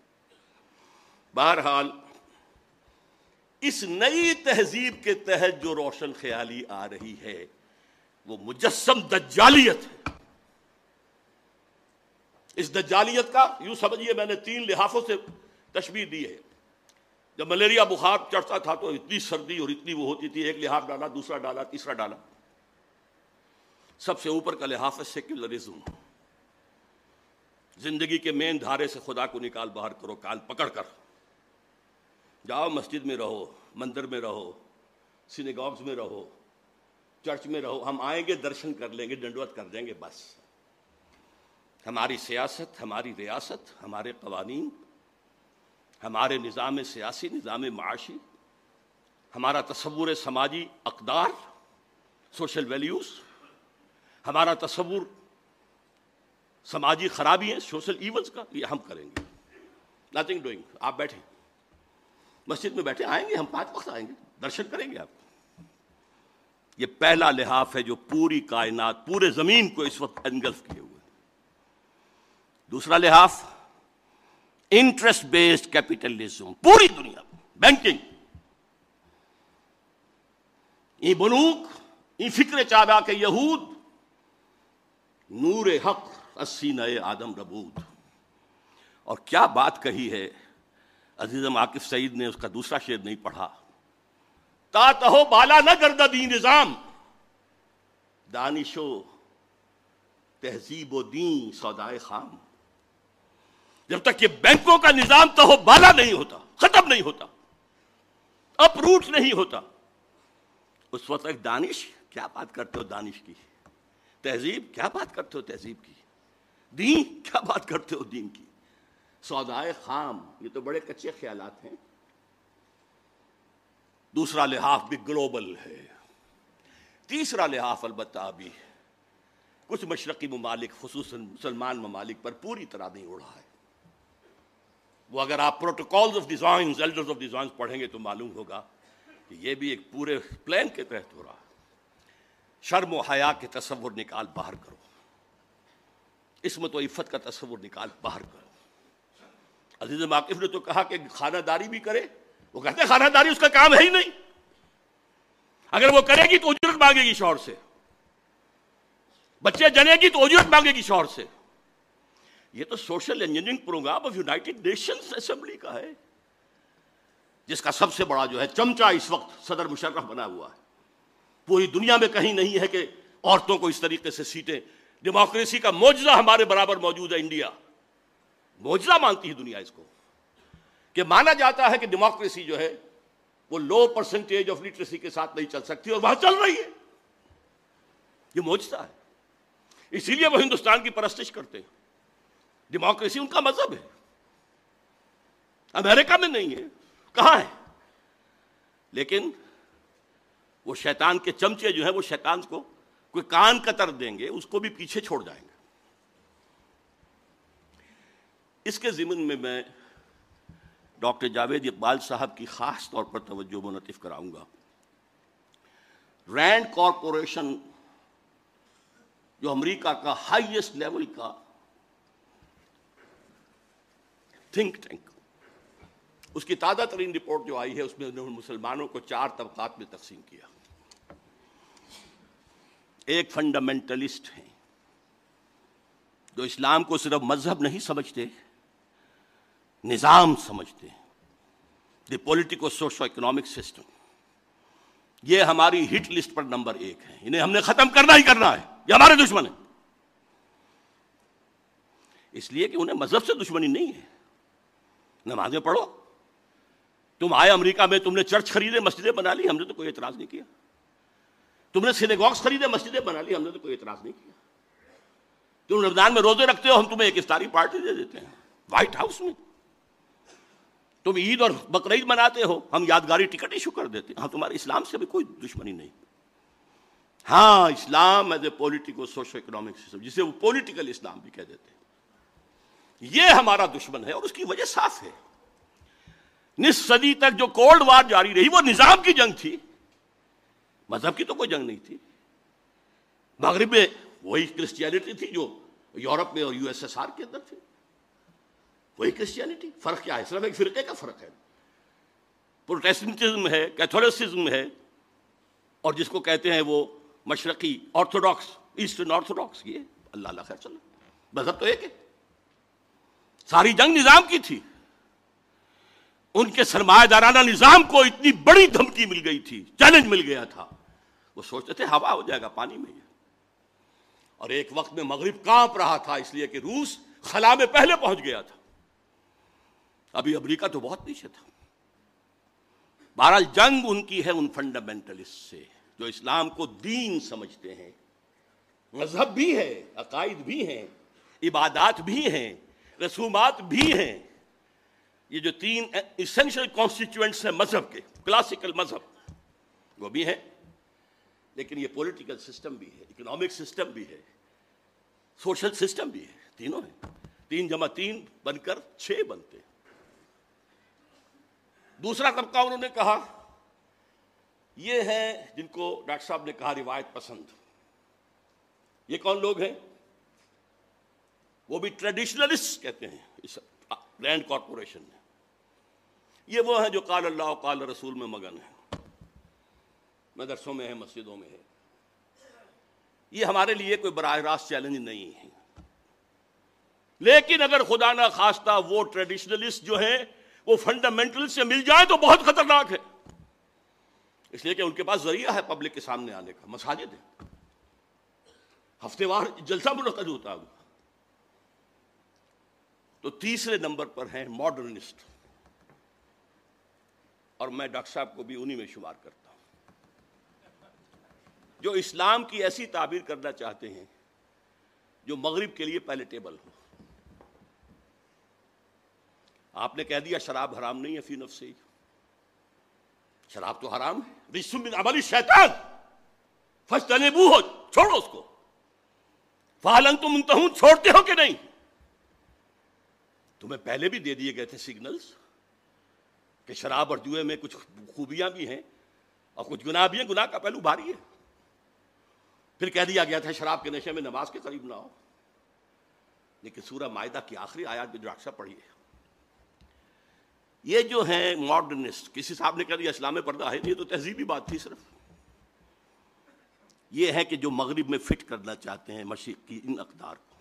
بہرحال اس نئی تہذیب کے تحت جو روشن خیالی آ رہی ہے، وہ مجسم دجالیت ہے۔ اس دجالیت کا یوں سمجھیے میں نے تین لحافوں سے تشبیح دی ہے۔ جب ملیریا بخار چڑھتا تھا تو اتنی سردی اور اتنی وہ ہوتی تھی، ایک لحاظ ڈالا، دوسرا ڈالا، تیسرا ڈالا۔ سب سے اوپر کا لحاظ ہے سیکولرزم۔ زندگی کے مین دھارے سے خدا کو نکال، باہر کرو، کال پکڑ کر۔ جاؤ مسجد میں رہو، مندر میں رہو سینیگاگز میں رہو چرچ میں رہو، ہم آئیں گے، درشن کر لیں گے، ڈنڈوت کر دیں گے، بس۔ ہماری سیاست، ہماری ریاست، ہمارے قوانین، ہمارے نظام سیاسی، نظام معاشی، ہمارا تصور سماجی اقدار، سوشل ویلیوز ہمارا تصور سماجی خرابی ہے سوشل ایونٹس کا، یہ ہم کریں گے۔ نتھنگ ڈوئنگ آپ بیٹھیں۔ مسجد میں بیٹھے آئیں گے، ہم پانچ وقت آئیں گے، درشن کریں گے آپ یہ پہلا لحاف ہے جو پوری کائنات، پورے زمین کو اس وقت انگلف کیے ہوئے دوسرا لحاف انٹرسٹ بیسڈ کیپیٹلزم پوری دنیا بینکنگ یہ بنوک یہ فکر چابا کے یہود، نور حق، اسی نئے آدم ربود۔ اور کیا بات کہی ہے؟ عزیزم عاقف سعید نے اس کا دوسرا شعر نہیں پڑھا۔ تا تہو بالا نہ گردہ دین نظام۔ دانشو تہذیب و دین سودائے خام۔ جب تک یہ بینکوں کا نظام تو بالا نہیں ہوتا، ختم نہیں ہوتا، اپروٹ نہیں ہوتا۔ اس وقت ایک دانش، کیا بات کرتے ہو دانش کی؟ تہذیب، کیا بات کرتے ہو تہذیب کی؟ دین، کیا بات کرتے ہو دین کی؟ سودائے خام، یہ تو بڑے کچے خیالات ہیں۔ دوسرا لحاظ بھی گلوبل ہے۔ تیسرا لحاظ البتہ ابھی کچھ مشرقی ممالک، خصوصاً مسلمان ممالک پر پوری طرح نہیں اڑا ہے۔ وہ اگر آپ protocols of Zion elders of Zion پڑھیں گے تو معلوم ہوگا کہ یہ بھی ایک پورے پلان کے تحت ہو رہا ہے۔ شرم و حیا کے تصور نکال باہر کرو۔ عصمت و عفت کا تصور نکال باہر کرو۔ عزیز واقف نے تو کہا کہ خانہ داری بھی کرے۔ وہ کہتے ہیں خانہ داری اس کا کام ہے ہی نہیں۔ اگر وہ کرے گی تو اجرت مانگے گی شوہر سے۔ بچے جنے گی تو اجرت مانگے گی شوہر سے۔ یہ تو social engineering programme of United Nations assembly کا ہے۔ جس کا سب سے بڑا جو ہے چمچا اس وقت صدر مشرف بنا ہوا ہے۔ پوری دنیا میں کہیں نہیں ہے کہ عورتوں کو اس طریقے سے سیٹیں۔ ڈیموکریسی کا موجزہ ہمارے برابر موجود ہے انڈیا۔ موجزہ مانتی ہے دنیا اس کو، کہ مانا جاتا ہے کہ ڈیموکریسی جو ہے وہ لو پرسنٹیج آف لٹریسی کے ساتھ نہیں چل سکتی اور وہاں چل رہی ہے۔ یہ موجزہ ہے۔ اسی لیے وہ ہندوستان کی پرستش کرتے ہیں۔ ڈیموکریسی ان کا مذہب ہے۔ امریکہ میں نہیں ہے، کہاں ہے؟ لیکن وہ شیطان کے چمچے جو ہے وہ شیطان کو کوئی کان قطر دیں گے، اس کو بھی پیچھے چھوڑ جائیں گے۔ اس کے ضمن میں میں ڈاکٹر جاوید اقبال صاحب کی خاص طور پر توجہ منعطف کراؤں گا۔ رینڈ کارپوریشن جو امریکہ کا ہائیسٹ لیول کا تھنک ٹینک، اس کی تازہ ترین رپورٹ جو آئی ہے، اس میں انہوں نے مسلمانوں کو چار طبقات میں تقسیم کیا۔ ایک فنڈامنٹلسٹ ہیں جو اسلام کو صرف مذہب نہیں سمجھتے نظام سمجھتے ہیں۔ The politico socio economic system. یہ ہماری ہٹ لسٹ پر نمبر ایک ہے۔ انہیں ہم نے ختم کرنا ہی کرنا ہے۔ یہ ہمارے دشمن ہیں۔ اس لیے کہ انہیں مذہب سے دشمنی نہیں ہے۔ نمازیں پڑھو۔ تم آئے امریکہ میں، تم نے چرچ خریدے، مسجدیں بنا لی، ہم نے تو کوئی اعتراض نہیں کیا۔ تم نے سینیگاکس خریدے، مسجدیں بنا لی، ہم نے تو کوئی اعتراض نہیں کیا۔ تم رمضان میں روزے رکھتے ہو، ہم تمہیں ایک افطاری پارٹی دے دیتے ہیں۔ وائٹ ہاؤس میں۔ تم عید اور بقرعید مناتے ہو، ہم یادگاری ٹکٹ ایشو کر دیتے ہیں۔ ہاں تمہارے اسلام سے بھی کوئی دشمنی نہیں۔ ہاں Islam as a political socio economic system جسے وہ پولیٹیکل اسلام بھی کہہ دیتے ہیں۔ یہ ہمارا دشمن ہے اور اس کی وجہ صاف ہے۔ نصف صدی تک جو کولڈ وار جاری رہی، وہ نظام کی جنگ تھی۔ مذہب کی تو کوئی جنگ نہیں تھی۔ مغرب میں وہی کرسچینٹی تھی جو یورپ میں اور یو ایس ایس آر کے اندر تھی۔ وہی کرسچینٹی فرق کیا ہے؟ صرف ایک فرقے کا فرق ہے۔ پروٹیسٹنٹزم ہے کیتھولسزم ہے، اور جس کو کہتے ہیں وہ مشرقی آرتھوڈاکس ایسٹرن آرتھوڈاکس یہ اللہ اللہ خیر چلو مذہب تو ایک ہے۔ ساری جنگ نظام کی تھی۔ ان کے سرمایہ دارانہ نظام کو اتنی بڑی دھمکی مل گئی تھی، چیلنج مل گیا تھا۔ وہ سوچتے تھے ہوا ہو جائے گا پانی میں۔ اور ایک وقت میں مغرب کانپ رہا تھا، اس لیے کہ روس خلا میں پہلے پہنچ گیا تھا۔ ابھی امریکہ تو بہت پیچھے تھا۔ بہرحال جنگ ان کی ہے ان فنڈامنٹلسٹ سے، جو اسلام کو دین سمجھتے ہیں۔ مذہب بھی ہے عقائد بھی ہیں، عبادات بھی ہیں، رسومات بھی ہیں۔ یہ جو تین اسینشل کانسٹیچوئنٹس ہیں مذہب کے کلاسیکل مذہب، وہ بھی ہیں۔ لیکن یہ پولیٹیکل سسٹم بھی ہے اکنامک سسٹم بھی ہے سوشل سسٹم بھی ہے، تینوں ہیں۔ تین جمع تین بن کر چھ بنتے ہیں۔ دوسرا طبقہ انہوں نے کہا، یہ ہے جن کو ڈاکٹر صاحب نے کہا روایت پسند۔ یہ کون لوگ ہیں؟ وہ بھی ٹریڈیشنلسٹ کہتے ہیں، اس لینڈ کارپوریشن میں یہ وہ ہیں جو قال اللہ و قال رسول میں مگن ہیں۔ مدرسوں میں ہے مسجدوں میں ہے یہ ہمارے لیے کوئی براہ راست چیلنج نہیں ہے۔ لیکن اگر خدا نہ خواستہ وہ ٹریڈیشنلسٹ جو ہے وہ فنڈامنٹل سے مل جائے تو بہت خطرناک ہے۔ اس لیے کہ ان کے پاس ذریعہ ہے پبلک کے سامنے آنے کا مساجد ہے ہفتے وار جلسہ منعقد ہوتا ہے۔ تو تیسرے نمبر پر ہیں ماڈرنسٹ اور میں ڈاکٹر صاحب کو بھی انہی میں شمار کرتا ہوں۔ جو اسلام کی ایسی تعبیر کرنا چاہتے ہیں جو مغرب کے لیے پیلیٹیبل ہو۔ آپ نے کہہ دیا شراب حرام نہیں ہے فی نفس سے شراب تو حرام ہے۔ من عملی شیطان فجتنبو ہو چھوڑو اس کو۔ فالن تم انتہون چھوڑتے ہو کہ نہیں؟ تمہیں پہلے بھی دے دیے گئے تھے سگنلز کہ شراب اور جوئے میں کچھ خوبیاں بھی ہیں اور کچھ گناہ بھی ہیں۔ گناہ کا پہلو بھاری ہے۔ پھر کہہ دیا گیا تھا شراب کے نشے میں نماز کے قریب نہ ہو لیکن سورہ معاہدہ کی آخری آیات بھی جو اکثر پڑھی ہے۔ یہ جو ہیں ماڈرنسٹ کسی صاحب نے کہہ دیا اسلام پردہ ہے یہ تو تہذیبی بات تھی صرف۔ یہ ہے کہ جو مغرب میں فٹ کرنا چاہتے ہیں مشرق کی ان اقدار کو۔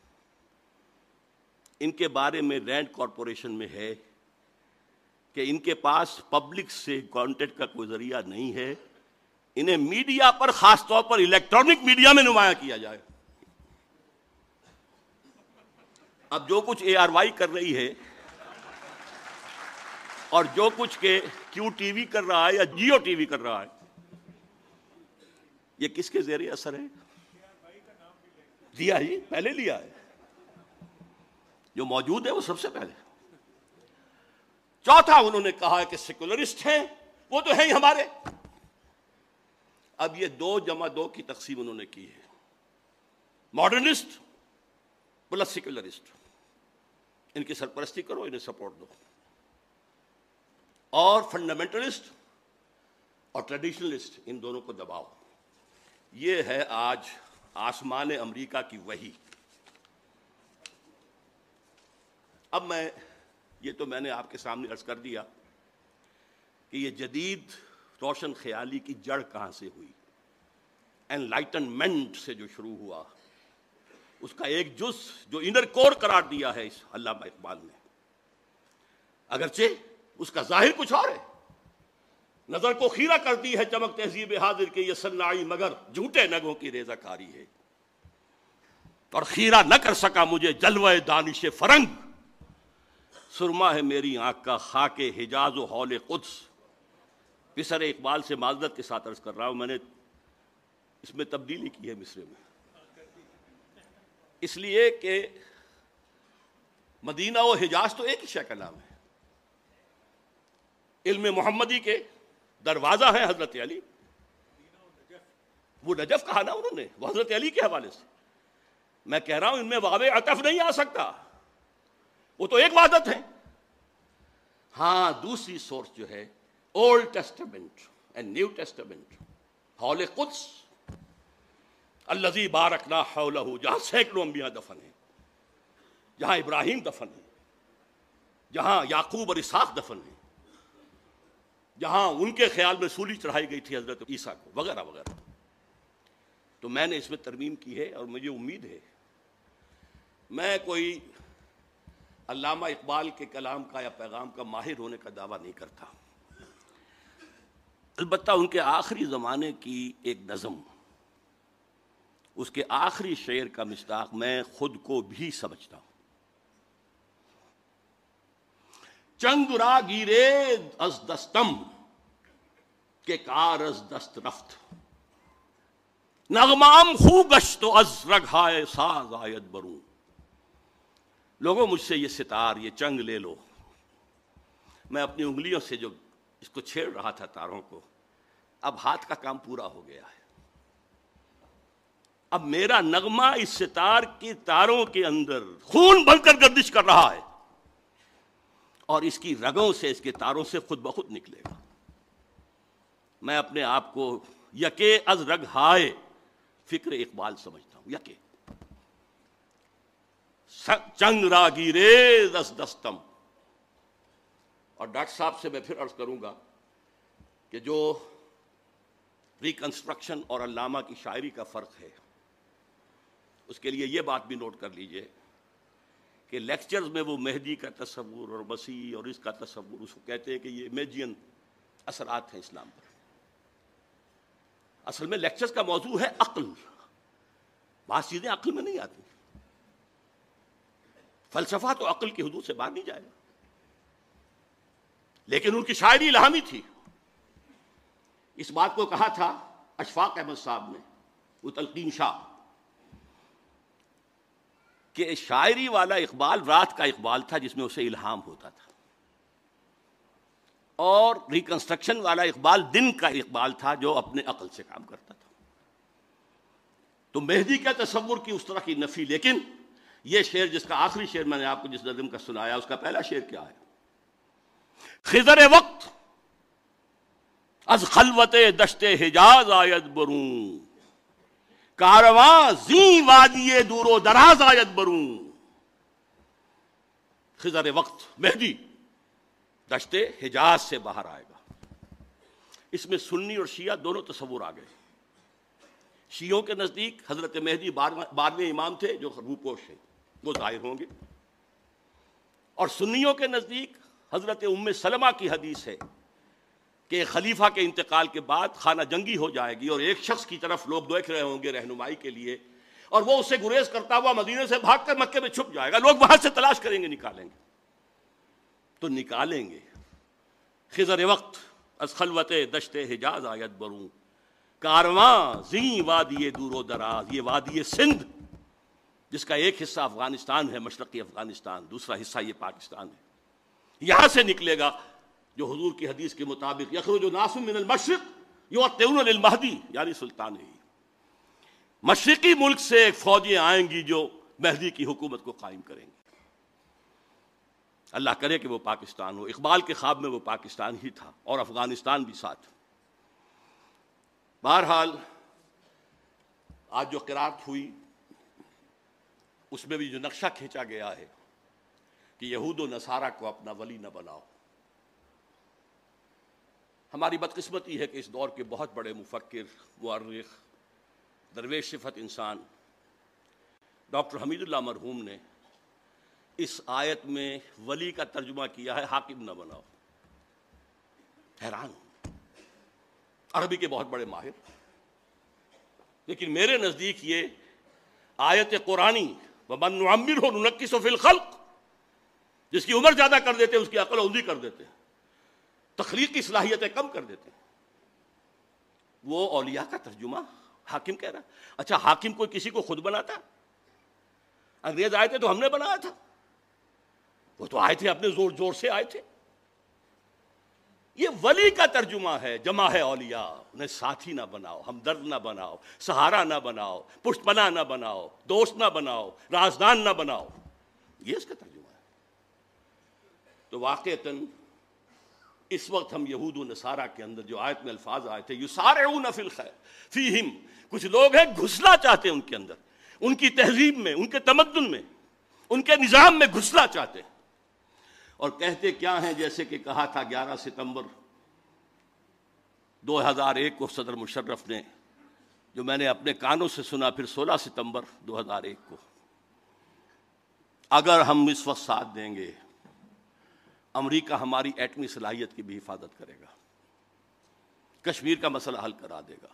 ان کے بارے میں رینڈ کارپوریشن میں ہے کہ ان کے پاس پبلک سے کانٹیکٹ کا کوئی ذریعہ نہیں ہے۔ انہیں میڈیا پر خاص طور پر الیکٹرانک میڈیا میں نمایاں کیا جائے۔ اب جو کچھ اے آر وائی کر رہی ہے اور جو کچھ کے کیو ٹی وی کر رہا ہے یا جیو ٹی وی کر رہا ہے، یہ کس کے زیر اثر ہے دیا جی پہلے لیا ہے۔ جو موجود ہے وہ سب سے پہلے۔ چوتھا انہوں نے کہا کہ سیکولرسٹ ہیں، وہ تو ہیں ہی ہمارے۔ اب یہ دو جمع دو کی تقسیم انہوں نے کی ہے۔ Modernist plus secularist. ان کی سرپرستی کرو، انہیں سپورٹ دو۔ اور فنڈامنٹلسٹ اور ٹریڈیشنلسٹ ان دونوں کو دباؤ۔ یہ ہے آج آسمان امریکہ کی وہی اب میں، یہ تو میں نے آپ کے سامنے عرض کر دیا کہ یہ جدید روشن خیالی کی جڑ کہاں سے ہوئی؟ این لائٹنمنٹ سے جو شروع ہوا۔ اس کا ایک جز جو انر کور قرار دیا ہے اس علامہ اقبال نے۔ اگرچہ اس کا ظاہر کچھ اور ہے۔ نظر کو خیرہ کرتی ہے چمک تہذیب حاضر کے یہ سنائی مگر جھوٹے نگوں کی ریزہ کاری ہے۔ اور خیرہ نہ کر سکا مجھے جلوہ دانش فرنگ۔ سرما ہے میری آنکھ کا خاک حجاز و حول قدس۔ پسر اقبال سے معذرت کے ساتھ عرض کر رہا ہوں، میں نے اس میں تبدیلی کی ہے مصرے میں۔ اس لیے کہ مدینہ و حجاز تو ایک ہی شے کا نام ہے۔ علم محمدی کے دروازہ ہے حضرت علی۔ وہ نجف کہا نا انہوں نے، وہ حضرت علی کے حوالے سے۔ میں کہہ رہا ہوں، ان میں واو عطف نہیں آ سکتا۔ وہ تو ایک وعدت ہے ہاں دوسری سورس جو ہے old testament and new testament hall قدس۔ الزی بارکنا حولہ، جہاں سینکڑوں انبیاء دفن ہیں۔ جہاں ابراہیم دفن ہے جہاں یعقوب اور اسحاق دفن ہیں۔ جہاں ان کے خیال میں سولی چڑھائی گئی تھی حضرت عیسیٰ کو، وغیرہ وغیرہ۔ تو میں نے اس میں ترمیم کی ہے اور مجھے امید ہے، میں کوئی علامہ اقبال کے کلام کا یا پیغام کا ماہر ہونے کا دعویٰ نہیں کرتا۔ البتہ ان کے آخری زمانے کی ایک نظم، اس کے آخری شعر کا مستاق میں خود کو بھی سمجھتا ہوں۔ چنگ را گیرے از دستم کے کار از دست رفت۔ نغمام خو گشت از رگھائے ساز آیت بروں لوگوں، مجھ سے یہ ستار، یہ چنگ لے لو۔ میں اپنی انگلیوں سے جو اس کو چھیڑ رہا تھا تاروں کو، اب ہاتھ کا کام پورا ہو گیا ہے۔ اب میرا نغمہ اس ستار کی تاروں کے اندر خون بن کر گردش کر رہا ہے۔ اور اس کی رگوں سے، اس کے تاروں سے خود بخود نکلے گا۔ میں اپنے آپ کو یکے از رگ ہائے فکر اقبال سمجھتا ہوں، یکے۔ چنگ را گیرے دس دستم۔ اور ڈاکٹر صاحب سے میں پھر عرض کروں گا کہ جو ریکنسٹرکشن اور علامہ کی شاعری کا فرق ہے، اس کے لیے یہ بات بھی نوٹ کر لیجیے کہ لیکچرز میں وہ مہدی کا تصور اور مسیح اور اس کا تصور، اس کو کہتے ہیں کہ یہ امیجین اثرات ہیں اسلام پر۔ اصل میں لیکچرز کا موضوع ہے عقل۔ بعض چیزیں عقل میں نہیں آتی۔ فلسفہ تو عقل کی حدود سے باہر نہیں جائے۔ گا لیکن ان کی شاعری الہامی تھی۔ اس بات کو کہا تھا اشفاق احمد صاحب نے وہ تلقین شاہ، کہ شاعری والا اقبال رات کا اقبال تھا جس میں اسے الہام ہوتا تھا۔ اور ریکنسٹرکشن والا اقبال دن کا اقبال تھا جو اپنے عقل سے کام کرتا تھا۔ تو مہدی کا تصور کی اس طرح کی نفی، لیکن یہ شعر جس کا آخری شعر میں نے آپ کو جس نظم کا سنایا، اس کا پہلا شعر کیا ہے؟ خضر وقت از خلوت دشت حجاز آیت بروں کارواں زی وادی دور و دراز آیت بروں خضر وقت، مہدی۔ دشت حجاز سے باہر آئے گا۔ اس میں سنی اور شیعہ دونوں تصور آ گئے۔ شیعوں کے نزدیک حضرت مہدی بارہویں امام تھے جو روپوش ہیں۔ وہ ظاہر ہوں گے۔ اور سنیوں کے نزدیک حضرت ام سلمہ کی حدیث ہے کہ خلیفہ کے انتقال کے بعد خانہ جنگی ہو جائے گی اور ایک شخص کی طرف لوگ دیکھ رہے ہوں گے رہنمائی کے لیے اور وہ اسے گریز کرتا ہوا مدینے سے بھاگ کر مکے میں چھپ جائے گا۔ لوگ وہاں سے تلاش کریں گے، نکالیں گے۔ تو نکالیں گے۔ خضر وقت از خلوت دشت حجاز آیت بروں۔ کارواں زی وادی دور و دراز۔ یہ وادی سندھ، جس کا ایک حصہ افغانستان ہے، مشرقی افغانستان، دوسرا حصہ یہ پاکستان ہے۔ یہاں سے نکلے گا جو حضور کی حدیث کے مطابق، یخرج ناسم من المشرق یعطون للمہدی یعنی سلطان ہی مشرقی ملک سے ایک فوجیں آئیں گی جو مہدی کی حکومت کو قائم کریں گے اللہ کرے کہ وہ پاکستان ہو۔ اقبال کے خواب میں وہ پاکستان ہی تھا اور افغانستان بھی ساتھ۔ بہرحال، آج جو قرارت ہوئی، اس میں بھی جو نقشہ کھینچا گیا ہے کہ یہود و نصارہ کو اپنا ولی نہ بناؤ۔ ہماری بدقسمتی ہے کہ اس دور کے بہت بڑے مفکر معرخ درویش صفت انسان، ڈاکٹر حمید اللہ مرحوم نے اس آیت میں ولی کا ترجمہ کیا ہے، حاکم نہ بناؤ۔ حیران عربی کے بہت بڑے ماہر۔ لیکن میرے نزدیک یہ آیت قرآنی بن عمر ہو نکیس و فی الخلق، جس کی عمر زیادہ کر دیتے اس کی عقل اوندی کر دیتے تخلیقی صلاحیتیں کم کر دیتے وہ اولیاء کا ترجمہ حاکم کہہ رہا اچھا حاکم کوئی کسی کو خود بناتا انگریز آئے تھے تو ہم نے بنایا تھا۔ وہ تو آئے تھے اپنے زور زور سے آئے تھے۔ یہ ولی کا ترجمہ ہے جمع ہے اولیاء، انہیں ساتھی نہ بناؤ، ہمدرد نہ بناؤ، سہارا نہ بناؤ پشت پناہ نہ بناؤ، دوست نہ بناؤ، رازدان نہ بناؤ۔ یہ اس کا ترجمہ ہے۔ تو واقع اس وقت ہم یہود و نصارہ کے اندر جو آیت میں الفاظ آئے تھے یو سارے فیہم، کچھ لوگ ہیں گھسنا چاہتے ہیں ان کے اندر، ان کی تہذیب میں، ان کے تمدن میں، ان کے نظام میں گھسنا چاہتے ہیں۔ اور کہتے کیا ہیں جیسے کہ کہا تھا گیارہ ستمبر دو ہزار ایک کو صدر مشرف نے، جو میں نے اپنے کانوں سے سنا پھر سولہ ستمبر دو ہزار ایک کو۔ اگر ہم اس وقت ساتھ دیں گے، امریکہ ہماری ایٹمی صلاحیت کی بھی حفاظت کرے گا، کشمیر کا مسئلہ حل کرا دے گا۔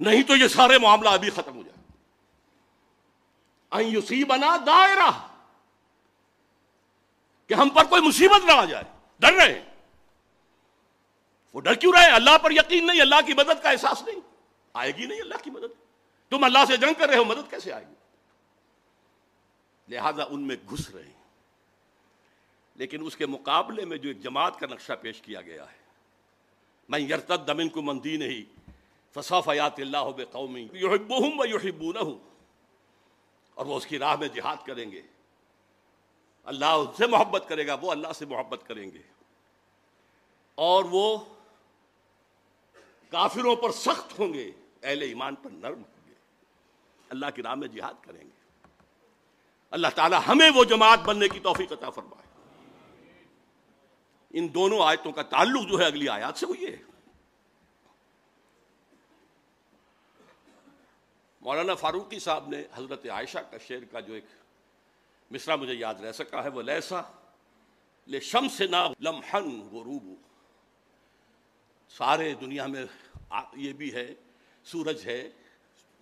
نہیں تو یہ سارے معاملہ ابھی ختم ہو جائے۔ بنا دائرہ۔ کہ ہم پر کوئی مصیبت نہ آ جائے۔ ڈر رہے ہیں۔ وہ ڈر کیوں رہے اللہ پر یقین نہیں، اللہ کی مدد کا احساس نہیں۔ آئے گی نہیں اللہ کی مدد؟ تم اللہ سے جنگ کر رہے ہو، مدد کیسے آئے گی؟ لہذا ان میں گھس رہے ہیں۔ لیکن اس کے مقابلے میں جو ایک جماعت کا نقشہ پیش کیا گیا ہے میں یرتد دمن کو مندی نہیں فصف یات اللہ بے قومی اور وہ اس کی راہ میں جہاد کریں گے۔ اللہ ان سے محبت کرے گا، وہ اللہ سے محبت کریں گے۔ اور وہ کافروں پر سخت ہوں گے، اہل ایمان پر نرم ہوں گے۔ اللہ کی راہ میں جہاد کریں گے۔ اللہ تعالی ہمیں وہ جماعت بننے کی توفیق عطا فرمائے۔ ان دونوں آیتوں کا تعلق جو ہے اگلی آیات سے ہوئی ہے۔ مولانا فاروقی صاحب نے حضرت عائشہ کا شعر کا جو ایک مصرا مجھے یاد رہ سکا ہے، وہ لیسا، لے شم سے نہ لمحن غروب سارے دنیا میں یہ بھی ہے، سورج ہے،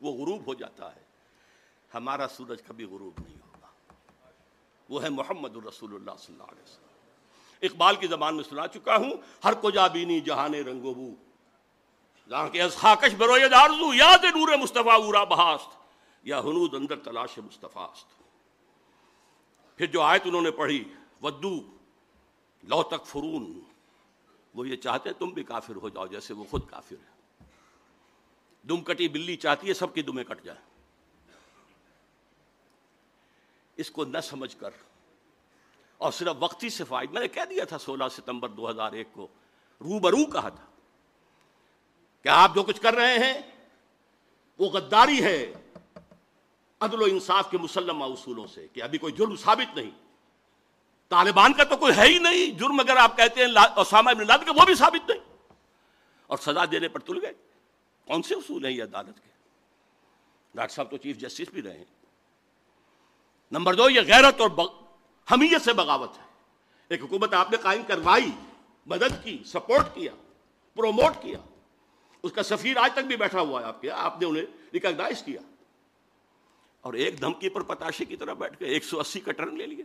وہ غروب ہو جاتا ہے۔ ہمارا سورج کبھی غروب نہیں ہوگا۔ وہ ہے محمد الرسول اللہ صلی اللہ علیہ وسلم۔ اقبال کی زبان میں سنا چکا ہوں، ہر کو جا بینی جہان رنگو بو۔ جہاں کے خاکش بروید یاد نور مصطفیٰ اورا بہاست۔ یا ہنود اندر تلاش مصطفیٰ پھر جو آیت انہوں نے پڑھی، ودو لو تک فرون وہ یہ چاہتے تم بھی کافر ہو جاؤ جیسے وہ خود کافر ہے دم کٹی بلی چاہتی ہے، سب کی دمیں کٹ جائیں۔ اس کو نہ سمجھ کر، اور صرف وقتی سے فائد میں نے کہہ دیا تھا سولہ ستمبر دو ہزار ایک کو رو برو کہا تھا۔ کہ آپ جو کچھ کر رہے ہیں، وہ غداری ہے۔ عدل و انصاف کے مسلمہ اصولوں سے کہ ابھی کوئی جرم ثابت نہیں۔ طالبان کا تو کوئی ہے ہی نہیں۔ جرم اگر آپ کہتے ہیں اسامہ ابن لاد کا وہ بھی ثابت نہیں۔ اور سزا دینے پر تل گئے۔ کون سے اصول ہیں یہ عدالت کے؟ ڈاکٹر صاحب تو چیف جسٹس بھی رہے ہیں۔ نمبر دو، یہ غیرت اور بغ... حمیت سے بغاوت ہے۔ ایک حکومت آپ نے قائم کروائی، مدد کی، سپورٹ کیا، پروموٹ کیا۔ اس کا سفیر آج تک بھی بیٹھا ہوا ہے آپ کے۔ آپ نے انہیں ریکگنائز کیا۔ اور ایک دھمکی پر پتاشے کی طرح بیٹھ کے ایک سو اسی کا ٹرن لے لیا۔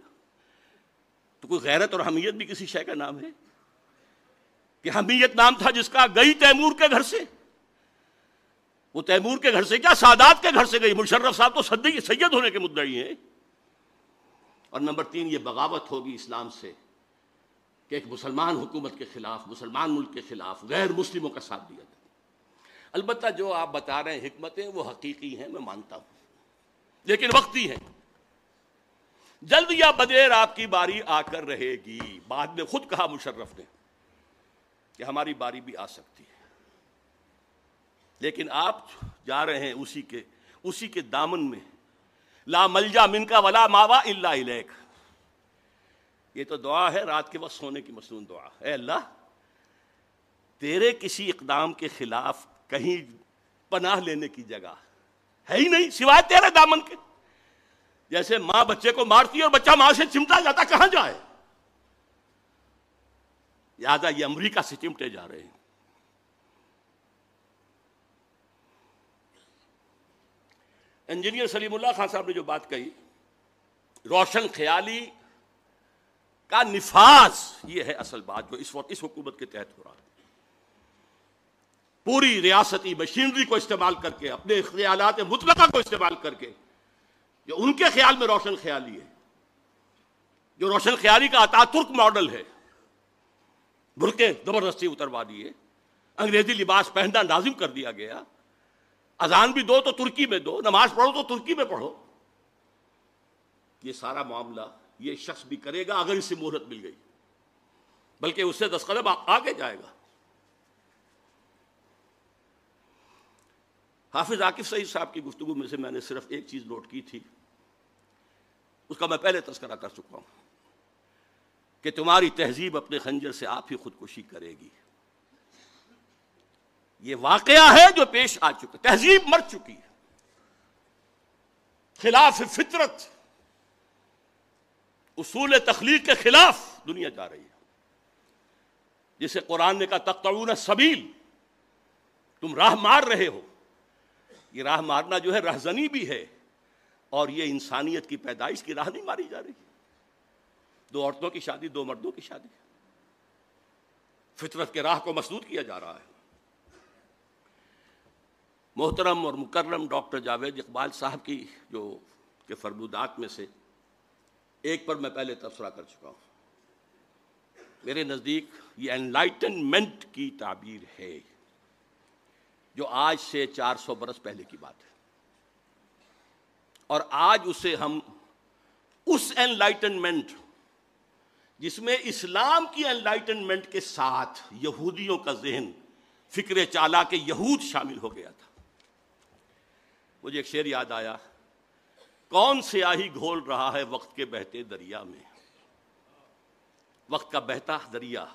تو کوئی غیرت اور حمیت بھی کسی شے کا نام ہے؟ کہ حمیت نام تھا جس کا گئی تیمور کے گھر سے۔ وہ تیمور کے گھر سے کیا؟ سادات کے گھر سے گئی۔ مشرف صاحب تو سدی سید ہونے کے مدعی ہیں۔ اور نمبر تین، یہ بغاوت ہوگی اسلام سے کہ ایک مسلمان حکومت کے خلاف، مسلمان ملک کے خلاف، غیر مسلموں کا ساتھ دیا البتہ جو آپ بتا رہے ہیں حکمتیں وہ حقیقی ہیں، میں مانتا ہوں۔ لیکن وقتی ہیں جلد یا بدیر آپ کی باری آ کر رہے گی۔ بعد میں خود کہا مشرف نے کہ ہماری باری بھی آ سکتی ہے۔ لیکن آپ جا رہے ہیں اسی کے اسی کے دامن میں۔ لا ملجا من کا ولا ماوا اللہ یہ تو دعا ہے، رات کے وقت سونے کی مصنون دعا۔ اے اللہ، تیرے کسی اقدام کے خلاف کہیں پناہ لینے کی جگہ ہے ہی نہیں، سوائے تیرے دامن کے۔ جیسے ماں بچے کو مارتی ہے اور بچہ ماں سے چمٹا جاتا، کہاں جائے؟ لہٰذا یہ امریکہ سے چمٹے جا رہے ہیں۔ انجینئر سلیم اللہ خان صاحب نے جو بات کہی، روشن خیالی کا نفاذ، یہ ہے اصل بات جو اس وقت، اس حکومت کے تحت ہو رہا ہے پوری ریاستی مشینری کو استعمال کر کے، اپنے خیالات مطلقہ کو استعمال کر کے، جو ان کے خیال میں روشن خیالی ہے، جو روشن خیالی کا ترک ماڈل ہے۔ برقے زبردستی اتروا دیے انگریزی لباس پہننا لازم کر دیا گیا۔ اذان بھی دو تو ترکی میں دو، نماز پڑھو تو ترکی میں پڑھو۔ یہ سارا معاملہ، یہ شخص بھی کرے گا اگر اس سے مہرت مل گئی۔ بلکہ اس سے دس قدم آگے جائے گا۔ حافظ عاقف سعید صاحب کی گفتگو میں سے میں نے صرف ایک چیز نوٹ کی تھی۔ اس کا میں پہلے تذکرہ کر چکا ہوں کہ تمہاری تہذیب اپنے خنجر سے آپ ہی خودکشی کرے گی۔ یہ واقعہ ہے جو پیش آ چکا، تہذیب مر چکی ہے۔ خلاف فطرت، اصول تخلیق کے خلاف دنیا جا رہی ہے۔ جسے قرآن نے کہا تختعون سبیل تم راہ مار رہے ہو۔ یہ راہ مارنا جو ہے رہزنی بھی ہے۔ اور یہ انسانیت کی پیدائش کی راہ نہیں ماری جا رہی۔ دو عورتوں کی شادی، دو مردوں کی شادی۔ فطرت کے راہ کو مسدود کیا جا رہا ہے۔ محترم اور مکرم ڈاکٹر جاوید اقبال صاحب کی جو کہ فرمودات میں سے ایک پر میں پہلے تبصرہ کر چکا ہوں۔ میرے نزدیک یہ انلائٹنمنٹ کی تعبیر ہے۔ جو آج سے چار سو برس پہلے کی بات ہے۔ اور آج اسے ہم اس انلائٹنمنٹ جس میں اسلام کی انلائٹنمنٹ کے ساتھ یہودیوں کا ذہن، فکر چالا کے یہود شامل ہو گیا تھا۔ مجھے ایک شعر یاد آیا۔ کون سیاہی گھول رہا ہے وقت کے بہتے دریا میں؟ وقت کا بہتا دریا،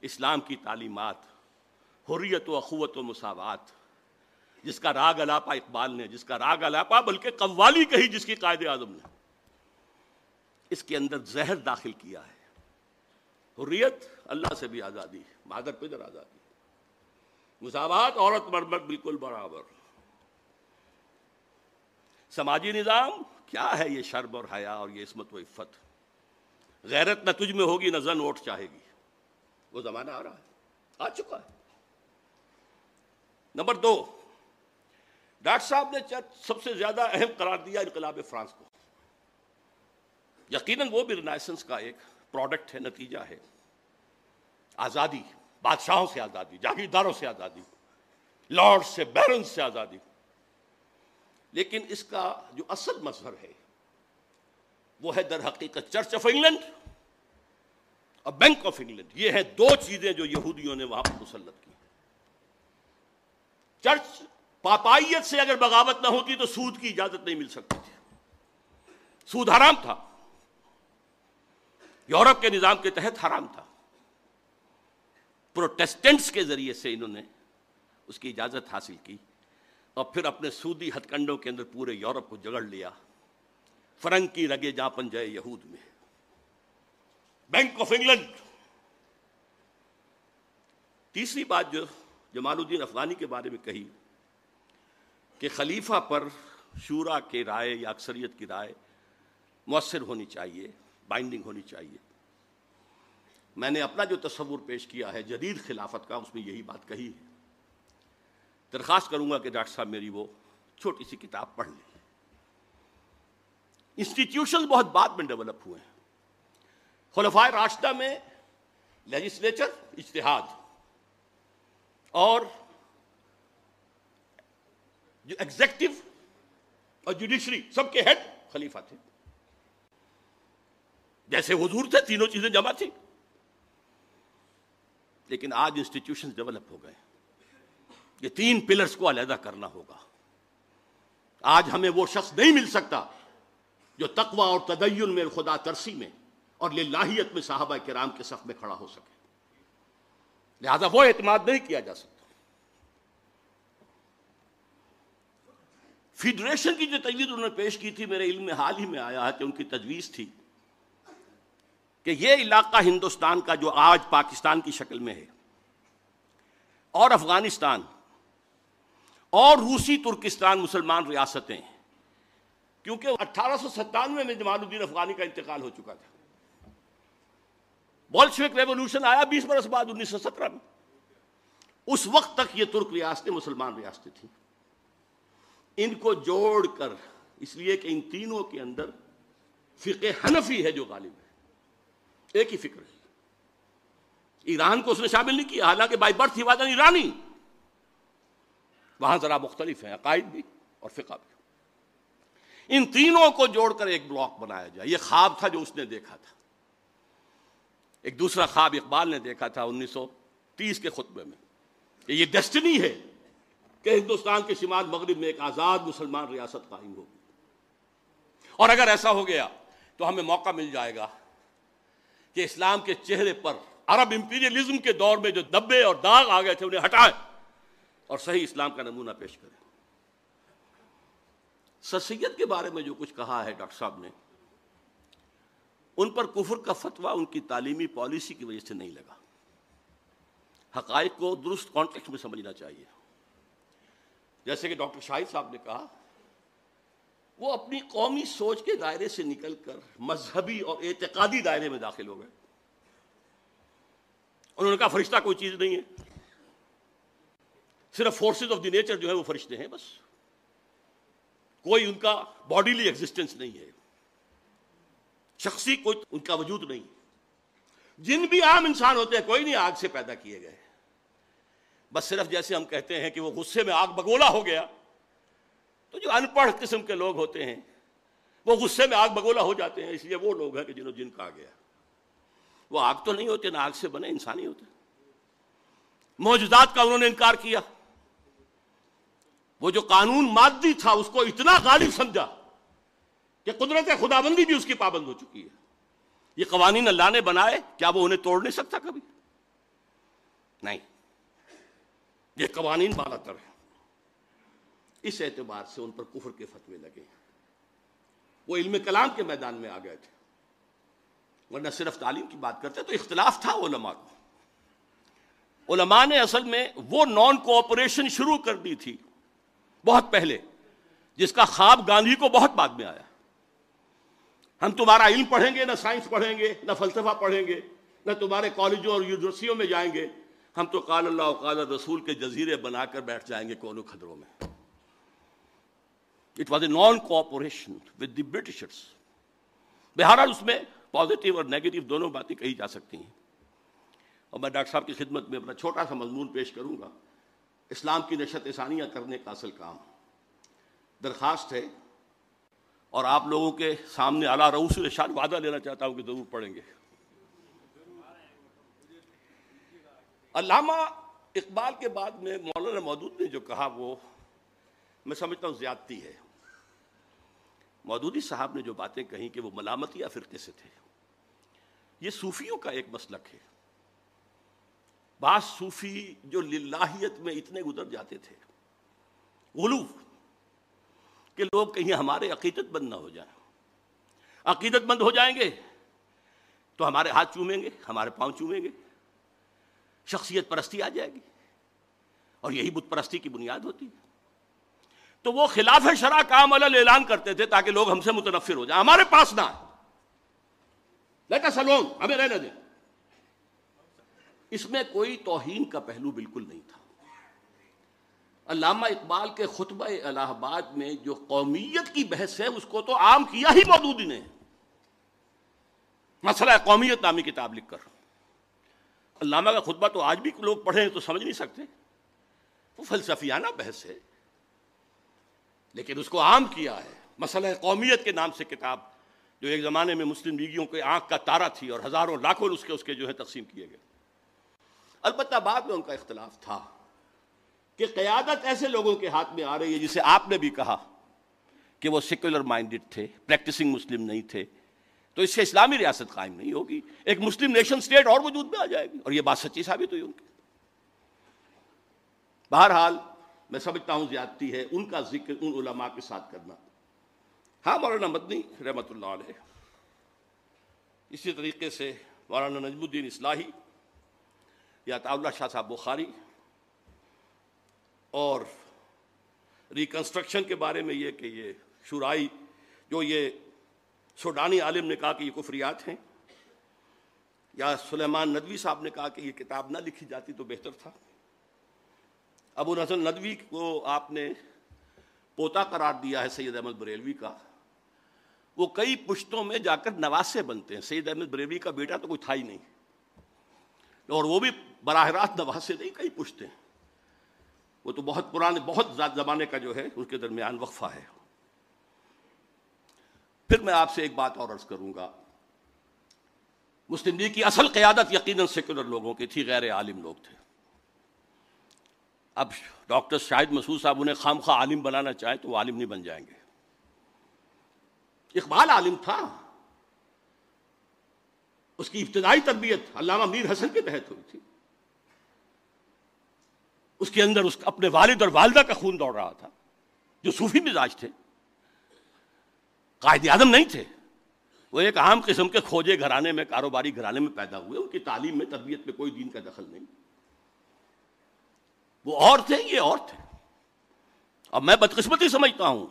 اسلام کی تعلیمات۔ حریت و اخوت و مساوات۔ جس کا راگ الاپا اقبال نے، جس کا راگ الاپا بلکہ قوالی کہی، جس کی قائد اعظم نے۔ اس کے اندر زہر داخل کیا ہے۔ حریت اللہ سے بھی آزادی، مادر پدر آزادی۔ مساوات، عورت مرد بالکل برابر۔ سماجی نظام، کیا ہے یہ شرم اور حیا اور یہ عصمت و عفت؟ غیرت نہ تجھ میں ہوگی، نہ زن ووٹ چاہے گی۔ وہ زمانہ آ رہا ہے، آ چکا ہے۔ نمبر دو، ڈاکٹر صاحب نے سب سے زیادہ اہم قرار دیا انقلاب فرانس کو۔ یقیناً وہ بھی رنائسنس کا ایک پروڈکٹ ہے، نتیجہ ہے۔ آزادی، بادشاہوں سے آزادی، جاگیرداروں سے آزادی لارڈ سے بیرن سے آزادی۔ لیکن اس کا جو اصل مظہر ہے، وہ ہے در حقیقت چرچ آف انگلینڈ اور بینک آف انگلینڈ۔ یہ ہے دو چیزیں جو یہودیوں نے وہاں پر مسلط کی۔ چرچ پاپائیت سے اگر بغاوت نہ ہوتی تو سود کی اجازت نہیں مل سکتی تھی۔ سود حرام تھا۔ یورپ کے نظام کے تحت حرام تھا۔ پروٹیسٹنٹس کے ذریعے سے انہوں نے اس کی اجازت حاصل کی اور پھر اپنے سودی ہتھ کنڈوں کے اندر پورے یورپ کو جگڑ لیا۔ فرنگ کی رگے جا جائے یہود میں۔ Bank of England. تیسری بات جو جمال الدین افغانی کے بارے میں کہی کہ خلیفہ پر شورا کے رائے یا اکثریت کی رائے مؤثر ہونی چاہیے بائنڈنگ ہونی چاہیے۔ میں نے اپنا جو تصور پیش کیا ہے، جدید خلافت کا، اس میں یہی بات کہی ہے۔ درخواست کروں گا کہ ڈاکٹر صاحب میری وہ چھوٹی سی کتاب پڑھ لیں۔ انسٹیٹیوشن بہت بعد میں ڈیولپ ہوئے ہیں۔ خلفائے راشدہ میں لیجسلیچر اجتہاد۔ اور جو ایگزیکٹو اور جوڈیشری سب کے ہیڈ خلیفہ تھے۔ جیسے حضور تھے، تینوں چیزیں جمع تھی لیکن آج انسٹیٹیوشن ڈیولپ ہو گئے یہ تین پلرز کو علیحدہ کرنا ہوگا۔ آج ہمیں وہ شخص نہیں مل سکتا جو تقوی اور تدین میں، خدا ترسی میں اور للہیت میں صحابہ کرام کے صف میں کھڑا ہو سکے۔ لہذا وہ اعتماد نہیں کیا جا سکتا۔ فیڈریشن کی جو تجویز انہوں نے پیش کی تھی، میرے علم میں حال ہی میں آیا ہے کہ ان کی تجویز تھی کہ یہ علاقہ ہندوستان کا جو آج پاکستان کی شکل میں ہے، اور افغانستان، اور روسی، ترکستان، مسلمان ریاستیں، کیونکہ اٹھارہ سو ستانوے میں جمال الدین افغانی کا انتقال ہو چکا تھا۔ بولشوک ریولوشن آیا بیس برس بعد انیس سو سترہ میں۔ اس وقت تک یہ ترک ریاستیں مسلمان ریاستیں تھیں ان کو جوڑ کر، اس لیے کہ ان تینوں کے اندر فقہ حنفی ہے جو غالب ہے۔ ایک ہی فکر ہے۔ ایران کو اس نے شامل نہیں کیا، حالانکہ بائی برتھ ہی وادن ایرانی۔ وہاں ذرا مختلف ہیں، عقائد بھی اور فقہ بھی۔ ان تینوں کو جوڑ کر ایک بلاک بنایا جائے۔ یہ خواب تھا جو اس نے دیکھا تھا۔ ایک دوسرا خواب اقبال نے دیکھا تھا انیس سو تیس کے خطبے میں کہ یہ ڈیسٹنی ہے کہ ہندوستان کے شمال مغرب میں ایک آزاد مسلمان ریاست قائم ہوگی اور اگر ایسا ہو گیا تو ہمیں موقع مل جائے گا کہ اسلام کے چہرے پر عرب امپیریلزم کے دور میں جو دبے اور داغ آ گئے تھے انہیں ہٹائے اور صحیح اسلام کا نمونہ پیش کریں۔ سید کے بارے میں جو کچھ کہا ہے ڈاکٹر صاحب نے ان پر کفر کا فتویٰ ان کی تعلیمی پالیسی کی وجہ سے نہیں لگا۔ حقائق کو درست کانٹیکٹ میں سمجھنا چاہیے۔ جیسے کہ ڈاکٹر شاہد صاحب نے کہا، وہ اپنی قومی سوچ کے دائرے سے نکل کر مذہبی اور اعتقادی دائرے میں داخل ہو گئے۔ انہوں نے کہا، فرشتہ کوئی چیز نہیں ہے۔ صرف فورسز آف دی نیچر جو ہے وہ فرشتے ہیں بس۔ کوئی ان کا باڈیلی ایگزسٹنس نہیں ہے۔ شخصی کوئی ان کا وجود نہیں جن بھی عام انسان ہوتے ہیں، کوئی نہیں آگ سے پیدا کیے گئے۔ بس صرف جیسے ہم کہتے ہیں کہ وہ غصے میں آگ بگولا ہو گیا، تو جو ان پڑھ قسم کے لوگ ہوتے ہیں، وہ غصے میں آگ بگولا ہو جاتے ہیں، اس لیے وہ لوگ ہیں کہ جنہوں جن کہا گیا۔ وہ آگ تو نہیں ہوتے، نہ آگ سے بنے، انسانی ہوتے۔ موجودات کا انہوں نے انکار کیا۔ وہ جو قانون مادی تھا، اس کو اتنا غالب سمجھا۔ کہ قدرت خدا بندی بھی اس کی پابند ہو چکی ہے۔ یہ قوانین اللہ نے بنائے، کیا وہ انہیں توڑ نہیں سکتا کبھی؟ نہیں۔ یہ قوانین بالا تر ہے اس اعتبار سے ان پر کفر کے فتوے لگے وہ علم کلام کے میدان میں آ گئے تھے۔ ورنہ صرف تعلیم کی بات کرتے تو اختلاف تھا علماء کو۔ علماء نے اصل میں وہ نان کوآپریشن شروع کر دی تھی، بہت پہلے، جس کا خواب گاندھی کو بہت بعد میں آیا۔ ہم تمہارا علم پڑھیں گے، نہ سائنس پڑھیں گے، نہ فلسفہ پڑھیں گے، نہ تمہارے کالجوں اور یونیورسٹیوں میں جائیں گے۔ ہم تو قال اللہ قال رسول کے جزیرے بنا کر بیٹھ جائیں گے کونوں خدروں میں۔ It was a non cooperation with the Britishers بہرحال اس میں پازیٹیو اور نیگیٹو دونوں باتیں کہی جا سکتی ہیں۔ اور میں ڈاکٹر صاحب کی خدمت میں اپنا چھوٹا سا مضمون پیش کروں گا۔ اسلام کی نشت ثانیہ کرنے کا اصل کام۔ درخواست ہے اور آپ لوگوں کے سامنے اعلیٰ روس ارشاد وعدہ لینا چاہتا ہوں کہ ضرور پڑھیں گے۔ علامہ اقبال کے بعد میں مولانا مودود نے جو کہا وہ میں سمجھتا ہوں زیادتی ہے۔ مودودی صاحب نے جو باتیں کہیں کہ وہ ملامت یا فرقے سے تھے۔ یہ صوفیوں کا ایک مسلک ہے۔ بعض صوفی جو للہیت میں اتنے گزر جاتے تھے۔ غلوف کہ لوگ کہیں ہمارے عقیدت بند نہ ہو جائیں۔ عقیدت بند ہو جائیں گے تو ہمارے ہاتھ چومیں گے، ہمارے پاؤں چومیں گے۔ شخصیت پرستی آ جائے گی۔ اور یہی بت پرستی کی بنیاد ہوتی ہے۔ تو وہ خلاف شرح کام عمل اعلان کرتے تھے تاکہ لوگ ہم سے متنفر ہو جائیں۔ ہمارے پاس نہ سلون ہمیں رہنے دیں۔ اس میں کوئی توہین کا پہلو بالکل نہیں تھا۔ علامہ اقبال کے خطبہ الہ آباد میں جو قومیت کی بحث ہے، اس کو تو عام کیا ہی مودودی نے۔ مسئلہ قومیت نامی کتاب لکھ کر۔ علامہ کا خطبہ تو آج بھی لوگ پڑھیں تو سمجھ نہیں سکتے۔ وہ فلسفیانہ بحث ہے۔ لیکن اس کو عام کیا ہے۔ مسئلہ قومیت کے نام سے کتاب جو ایک زمانے میں مسلم لیگیوں کے آنکھ کا تارا تھی اور ہزاروں لاکھوں اس کے اس کے جو ہے تقسیم کیے گئے۔ البتہ بعد میں ان کا اختلاف تھا۔ کہ قیادت ایسے لوگوں کے ہاتھ میں آ رہی ہے جسے آپ نے بھی کہا کہ وہ سیکولر مائنڈڈ تھے پریکٹسنگ مسلم نہیں تھے۔ تو اس سے اسلامی ریاست قائم نہیں ہوگی، ایک مسلم نیشن سٹیٹ اور وجود میں آ جائے گی اور یہ بات سچی ثابت ہوئی ان کی۔ بہرحال میں سمجھتا ہوں زیادتی ہے ان کا ذکر ان علماء کے ساتھ کرنا۔ ہاں مولانا مدنی رحمۃ اللہ علیہ۔ اسی طریقے سے مولانا نجم الدین اصلاحی یا اللہ شاہ صاحب بخاری اور ریکنسٹرکشن کے بارے میں یہ کہ یہ شرائی جو یہ سوڈانی عالم نے کہا کہ یہ کفریات ہیں، یا سلیمان ندوی صاحب نے کہا کہ یہ کتاب نہ لکھی جاتی تو بہتر تھا۔ ابو نسل ندوی کو آپ نے پوتا قرار دیا ہے سید احمد بریلوی کا۔ وہ کئی پشتوں میں جا کر نواسے بنتے ہیں۔ سید احمد بریلوی کا بیٹا تو کوئی تھا ہی نہیں۔ اور وہ بھی براہ راست نواسے نہیں، کئی پشتے وہ تو بہت پرانے، بہت زمانے کا جو ہے، اس کے درمیان وقفہ ہے۔ پھر میں آپ سے ایک بات اور عرض کروں گا۔ مسلم لیگ کی اصل قیادت یقیناً سیکولر لوگوں کی تھی، غیر عالم لوگ تھے۔ اب ڈاکٹر شاہد مسعود صاحب انہیں خام خواہ عالم بنانا چاہیں تو وہ عالم نہیں بن جائیں گے۔ اقبال عالم تھا۔ اس کی ابتدائی تربیت علامہ میر حسن کے تحت ہوئی تھی۔ اس کے اندر اس اپنے والد اور والدہ کا خون دوڑ رہا تھا، جو صوفی مزاج تھے۔ قائد اعظم نہیں تھے۔ وہ ایک عام قسم کے کھوجے گھرانے میں، کاروباری گھرانے میں پیدا ہوئے۔ ان کی تعلیم میں، تربیت میں کوئی دین کا دخل نہیں۔ وہ اور تھے، یہ اور تھے۔ اب میں بدقسمتی سمجھتا ہوں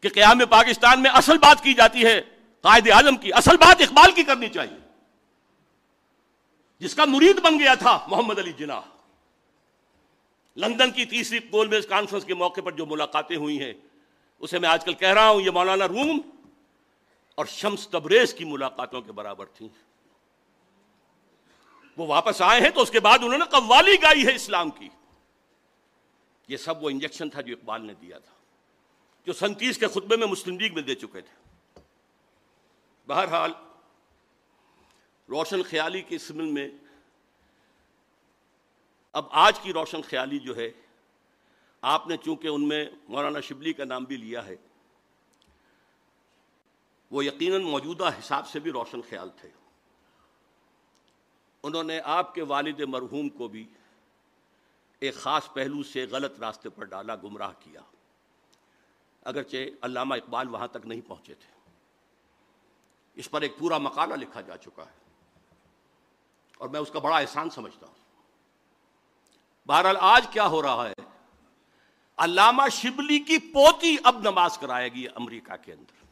کہ قیام پاکستان میں اصل بات کی جاتی ہے، قائد اعظم کی۔ اصل بات اقبال کی کرنی چاہیے۔ جس کا مرید بن گیا تھا، محمد علی جناح۔ لندن کی تیسری گول میز کانفرنس کے موقع پر جو ملاقاتیں ہوئی ہیں، اسے میں آج کل کہہ رہا ہوں، یہ مولانا روم اور شمس تبریز کی ملاقاتوں کے برابر تھیں۔ وہ واپس آئے ہیں تو اس کے بعد انہوں نے قوالی گائی ہے اسلام کی۔ یہ سب وہ انجیکشن تھا جو اقبال نے دیا تھا، جو سنتیس کے خطبے میں مسلم لیگ میں دے چکے تھے۔ بہرحال، روشن خیالی کے سمل میں اب آج کی روشن خیالی جو ہے، آپ نے چونکہ ان میں مولانا شبلی کا نام بھی لیا ہے، وہ یقیناً موجودہ حساب سے بھی روشن خیال تھے۔ انہوں نے آپ کے والد مرحوم کو بھی ایک خاص پہلو سے غلط راستے پر ڈالا، گمراہ کیا۔ اگرچہ علامہ اقبال وہاں تک نہیں پہنچے تھے۔ اس پر ایک پورا مقالہ لکھا جا چکا ہے۔ اور میں اس کا بڑا احسان سمجھتا ہوں۔ بہرحال آج کیا ہو رہا ہے؟ علامہ شبلی کی پوتی اب نماز کرائے گی امریکہ کے اندر۔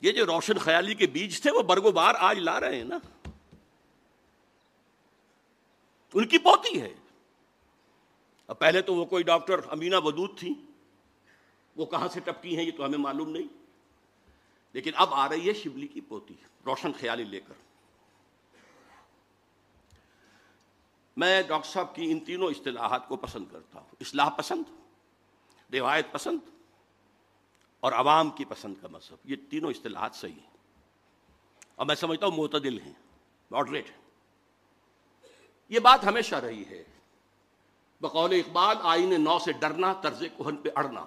یہ جو روشن خیالی کے بیج تھے، وہ برگو بار آج لا رہے ہیں نا۔ ان کی پوتی ہے۔ اب پہلے تو وہ کوئی ڈاکٹر امینا ودود تھی وہ کہاں سے ٹپکی ہیں، یہ تو ہمیں معلوم نہیں۔ لیکن اب آ رہی ہے شبلی کی پوتی، روشن خیالی لے کر۔ میں ڈاکٹر صاحب کی ان تینوں اصطلاحات کو پسند کرتا ہوں۔ اصلاح پسند، روایت پسند اور عوام کی پسند کا مذہب۔ یہ تینوں اصطلاحات صحیح ہیں۔ اور میں سمجھتا ہوں معتدل ہیں ماڈریٹ ہیں۔ یہ بات ہمیشہ رہی ہے۔ بقول اقبال، آئین نو سے ڈرنا، طرز کوہن پہ اڑنا۔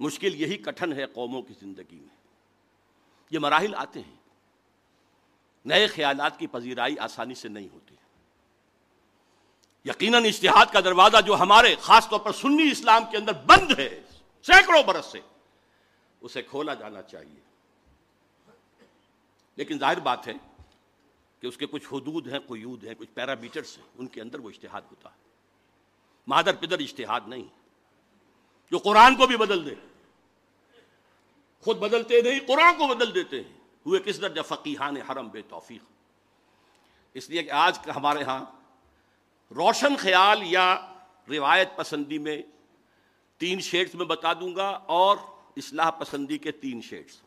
مشکل یہی کٹھن ہے قوموں کی زندگی میں۔ یہ مراحل آتے ہیں۔ نئے خیالات کی پذیرائی آسانی سے نہیں ہوتی۔ یقیناً اشتہاد کا دروازہ جو ہمارے، خاص طور پر سنی اسلام کے اندر بند ہے، سینکڑوں برس سے، اسے کھولا جانا چاہیے۔ لیکن ظاہر بات ہے کہ اس کے کچھ حدود ہیں قیود ہیں، کچھ پیرامیٹرس ہیں، ان کے اندر وہ اشتہاد ہوتا ہے۔ مادر پدر اشتہاد نہیں جو قرآن کو بھی بدل دے، خود بدلتے نہیں، قرآن کو بدل دیتے ہیں۔ ہوئے کس درجہ فقیحان حرم بے توفیق۔ اس لیے کہ آج ہمارے ہاں روشن خیال یا روایت پسندی میں تین شیڈز میں بتا دوں گا اور اصلاح پسندی کے تین شیڈز۔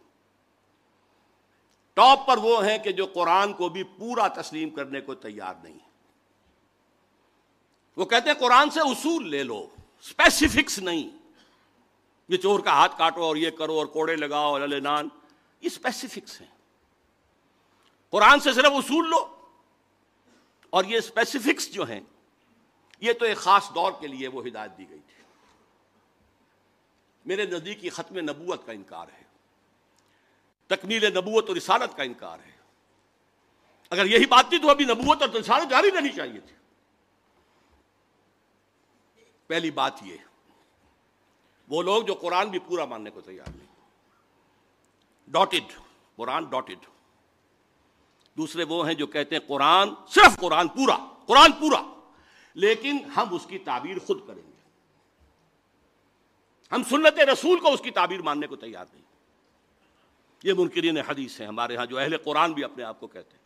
ٹاپ پر وہ ہیں کہ جو قرآن کو بھی پورا تسلیم کرنے کو تیار نہیں وہ کہتے ہیں قرآن سے اصول لے لو اسپیسیفکس نہیں۔ یہ چور کا ہاتھ کاٹو اور یہ کرو اور کوڑے لگاؤ اور نان یہ اسپیسیفکس ہیں۔ قرآن سے صرف اصول لو۔ اور یہ اسپیسیفکس جو ہیں، یہ تو ایک خاص دور کے لیے وہ ہدایت دی گئی تھی۔ میرے نزدیک یہ ختم نبوت کا انکار ہے۔ تکمیل نبوت اور رسالت کا انکار ہے۔ اگر یہی بات تھی تو ابھی نبوت اور رسالت جاری رہنی چاہیے تھی۔ پہلی بات یہ، وہ لوگ جو قرآن بھی پورا ماننے کو تیار نہیں۔ ڈاٹڈ قرآن ڈاٹڈ دوسرے وہ ہیں جو کہتے ہیں قرآن، صرف قرآن پورا قرآن پورا۔ لیکن ہم اس کی تعبیر خود کریں گے۔ ہم سنت رسول کو اس کی تعبیر ماننے کو تیار نہیں۔ یہ منکرین حدیث ہیں، ہمارے ہاں جو اہل قرآن بھی اپنے آپ کو کہتے ہیں۔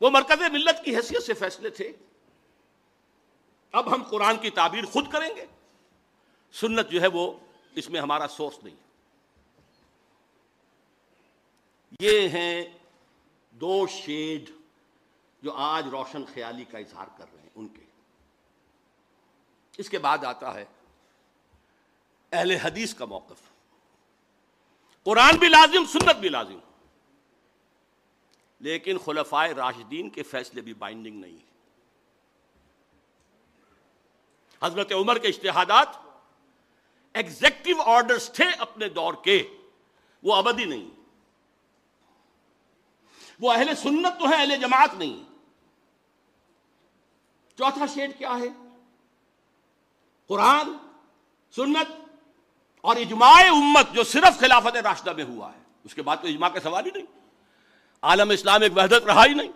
وہ مرکز ملت کی حیثیت سے فیصلے تھے۔ اب ہم قرآن کی تعبیر خود کریں گے۔ سنت جو ہے وہ اس میں ہمارا سورس نہیں۔ یہ ہیں دو شیڈ جو آج روشن خیالی کا اظہار کر رہے ہیں، ان کے۔ اس کے بعد آتا ہے اہل حدیث کا موقف۔ قرآن بھی لازم، سنت بھی لازم۔ لیکن خلفائے راشدین کے فیصلے بھی بائنڈنگ نہیں۔ حضرت عمر کے اشتہادات ایگزیکٹو آرڈرز تھے اپنے دور کے، وہ ابدی نہیں۔ وہ اہل سنت تو ہے اہل جماعت نہیں۔ چوتھا شیڈ کیا ہے؟ قرآن، سنت اور اجماع امت جو صرف خلافت راشدہ میں ہوا ہے۔ اس کے بعد تو اجماع کا سوال ہی نہیں۔ عالم اسلام ایک وحدت رہا ہی نہیں۔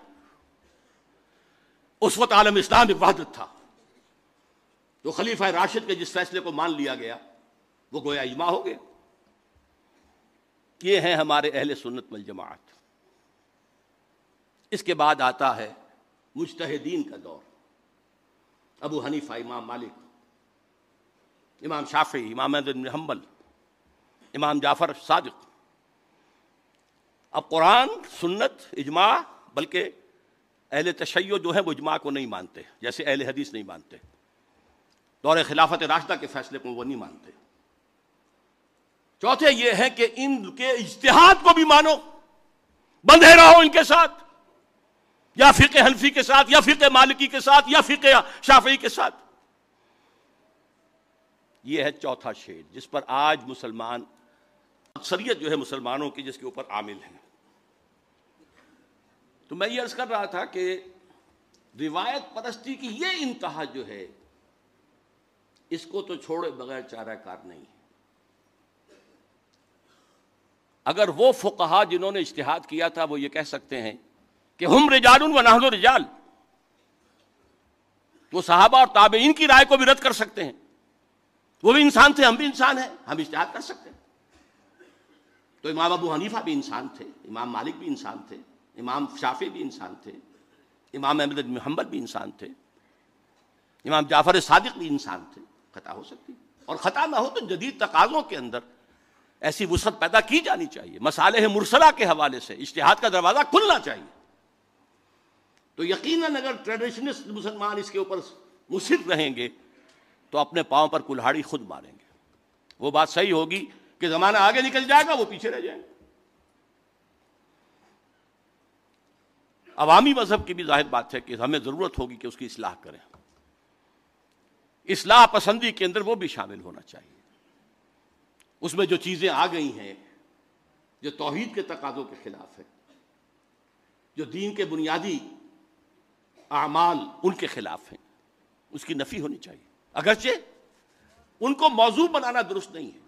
اس وقت عالم اسلام ایک وحدت تھا۔ تو خلیفہ راشد کے جس فیصلے کو مان لیا گیا، وہ گویا اجماع ہو گیا۔ یہ ہیں ہمارے اہل سنت والجماعت۔ اس کے بعد آتا ہے مجتہدین کا دور۔ ابو حنیفہ، امام مالک، امام شافی امام بن حنبل، امام جعفر صادق۔ اب قرآن، سنت، اجماع، بلکہ اہل تشیع جو ہے وہ اجماع کو نہیں مانتے، جیسے اہل حدیث نہیں مانتے۔ دور خلافت راشدہ کے فیصلے کو وہ نہیں مانتے۔ چوتھے یہ ہے کہ ان کے اجتہاد کو بھی مانو، بندھے رہو ان کے ساتھ۔ یا فقہ حنفی کے ساتھ، یا فقہ مالکی کے ساتھ، یا فقہ شافعی کے ساتھ۔ یہ ہے چوتھا شیڈ جس پر آج مسلمان، اکثریت جو ہے مسلمانوں کی، جس کے اوپر عامل ہیں۔ تو میں یہ عرض کر رہا تھا کہ روایت پرستی کی یہ انتہا جو ہے، اس کو تو چھوڑے بغیر چارہ کار نہیں۔ اگر وہ فقہا جنہوں نے اشتہاد کیا تھا، وہ یہ کہہ سکتے ہیں کہ ہم رجال و نحن رجال۔ وہ صحابہ اور تابعین کی رائے کو بھی رد کر سکتے ہیں۔ وہ بھی انسان تھے، ہم بھی انسان ہیں، ہم اشتہاد کر سکتے ہیں۔ تو امام ابو حنیفہ بھی انسان تھے، امام مالک بھی انسان تھے، امام شافی بھی انسان تھے، امام احمد محمد بھی انسان تھے، امام جعفر صادق بھی انسان تھے۔ خطا ہو سکتی۔ اور خطا نہ ہو تو جدید تقاضوں کے اندر ایسی وسعت پیدا کی جانی چاہیے۔ مسالح مرسلہ کے حوالے سے اشتہاد کا دروازہ کھلنا چاہیے۔ تو یقیناً اگر ٹریڈیشنسٹ مسلمان اس کے اوپر مصر رہیں گے، تو اپنے پاؤں پر کلہاڑی خود ماریں گے۔ وہ بات صحیح ہوگی کہ زمانہ آگے نکل جائے گا، وہ پیچھے رہ جائیں گے۔ عوامی مذہب کی بھی ظاہر بات ہے کہ ہمیں ضرورت ہوگی کہ اس کی اصلاح کریں۔ اصلاح پسندی کے اندر وہ بھی شامل ہونا چاہیے۔ اس میں جو چیزیں آ گئی ہیں، جو توحید کے تقاضوں کے خلاف ہے جو دین کے بنیادی اعمال ان کے خلاف ہیں۔ اس کی نفی ہونی چاہیے۔ اگرچہ ان کو موضوع بنانا درست نہیں ہے۔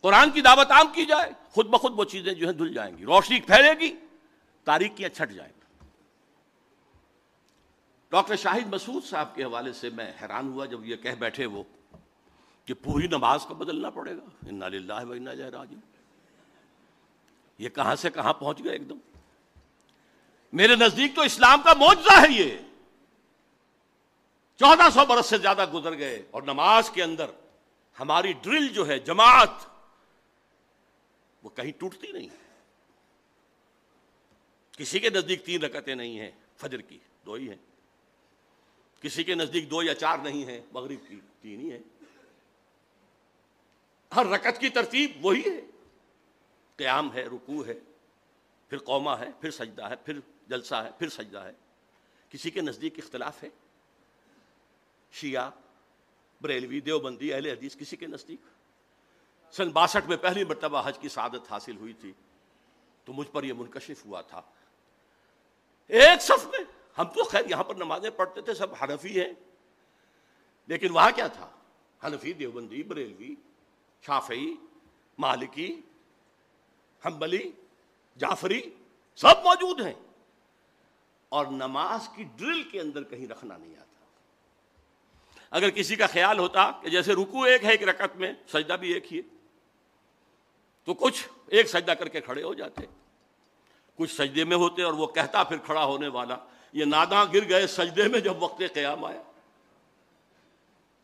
قرآن کی دعوت عام کی جائے، خود بخود وہ چیزیں جو ہیں دھل جائیں گی۔ روشنی پھیلے گی تاریخیاں چھٹ جائیں گی۔ ڈاکٹر شاہد مسعود صاحب کے حوالے سے میں حیران ہوا جب یہ کہہ بیٹھے وہ کہ پوری نماز کو بدلنا پڑے گا۔ انا للہ و انا جائے یہ کہاں سے کہاں پہنچ گئے ایک دم؟ میرے نزدیک تو اسلام کا معجزہ ہے یہ۔ چودہ سو برس سے زیادہ گزر گئے اور نماز کے اندر ہماری ڈرل جو ہے، جماعت، وہ کہیں ٹوٹتی نہیں۔ کسی کے نزدیک تین رکعتیں نہیں ہیں، فجر کی دو ہی ہیں۔ کسی کے نزدیک دو یا چار نہیں ہیں، مغرب کی تین ہی ہیں۔ ہر رکعت کی ترتیب وہی ہے۔ قیام ہے، رکوع ہے، پھر قوما ہے، پھر سجدہ ہے، پھر جلسہ ہے، پھر سجدہ ہے۔ کسی کے نزدیک اختلاف ہے۔ شیعہ، بریلوی، دیوبندی، اہل حدیث، کسی کے نزدیک۔ سن باسٹھ میں پہلی مرتبہ حج کی سعادت حاصل ہوئی تھی۔ تو مجھ پر یہ منکشف ہوا تھا۔ ایک صف میں ہم تو خیر یہاں پر نمازیں پڑھتے تھے، سب حنفی ہیں۔ لیکن وہاں کیا تھا؟ حنفی، دیوبندی، بریلوی، شافعی، مالکی ہمبلی جعفری، سب موجود ہیں۔ اور نماز کی ڈرل کے اندر کہیں رکھنا نہیں آتا۔ اگر کسی کا خیال ہوتا کہ جیسے رکو ایک ہے ایک رکعت میں، سجدہ بھی ایک ہی ہے، تو کچھ ایک سجدہ کر کے کھڑے ہو جاتے۔ کچھ سجدے میں ہوتے اور وہ کہتا پھر کھڑا ہونے والا۔ یہ ناداں گر گئے سجدے میں جب وقت قیام آیا۔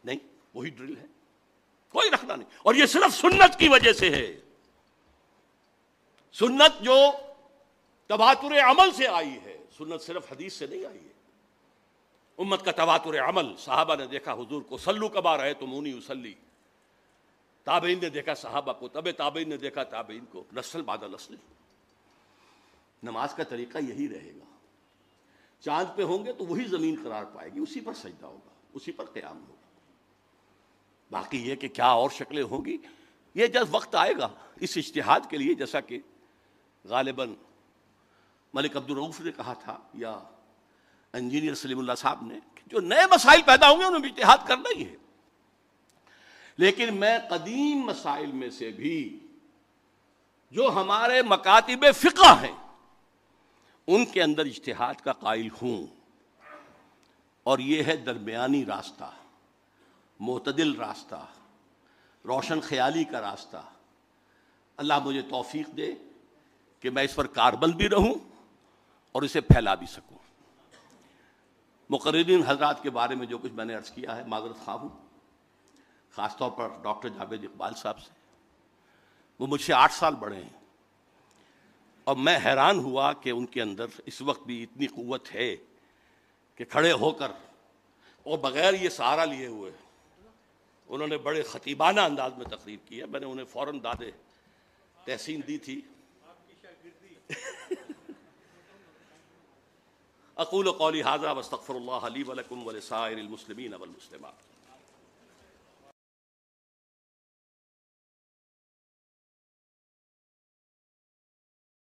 نہیں، وہی ڈرل ہے۔ کوئی رکھنا نہیں۔ اور یہ صرف سنت کی وجہ سے ہے۔ سنت جو تباتر عمل سے آئی ہے۔ سنت صرف حدیث سے نہیں آئی ہے۔ امت کا تواتر عمل، صحابہ نے دیکھا حضور کو سلو کبا رہے تو مونی اسلی تابعین نے دیکھا صحابہ کو تب تابعین نے دیکھا تابعین کو۔ نسل بعد نسل۔ نماز کا طریقہ یہی رہے گا۔ چاند پہ ہوں گے تو وہی زمین قرار پائے گی، اسی پر سجدہ ہوگا، اسی پر قیام ہوگا۔ باقی یہ کہ کیا اور شکلیں ہوں گی، یہ جب وقت آئے گا، اس اشتہاد کے لیے جیسا کہ غالباً ملک عبدالروف نے کہا تھا یا انجینئر سلیم اللہ صاحب نے کہ جو نئے مسائل پیدا ہوں گے انہیں بھی اتحاد کرنا ہی ہے۔ لیکن میں قدیم مسائل میں سے بھی جو ہمارے مکاتب فقہ ہیں، ان کے اندر اشتہاد کا قائل ہوں۔ اور یہ ہے درمیانی راستہ، معتدل راستہ، روشن خیالی کا راستہ۔ اللہ مجھے توفیق دے کہ میں اس پر کاربند بھی رہوں۔ اور اسے پھیلا بھی سکوں۔ مقررین حضرات کے بارے میں جو کچھ میں نے عرض کیا ہے، معذرت خواہ ہوں۔ خاص طور پر ڈاکٹر جاوید اقبال صاحب سے۔ وہ مجھ سے آٹھ سال بڑے ہیں۔ اور میں حیران ہوا کہ ان کے اندر اس وقت بھی اتنی قوت ہے کہ کھڑے ہو کر اور بغیر یہ سہارا لیے ہوئے انہوں نے بڑے خطیبانہ انداز میں تقریر کی ہے۔ میں نے انہیں فوراً دادے تحسین دی تھی۔ اقول قولی حاضہ وستغفر اللہ علی ولکم ولسائر المسلمین والمسلمات.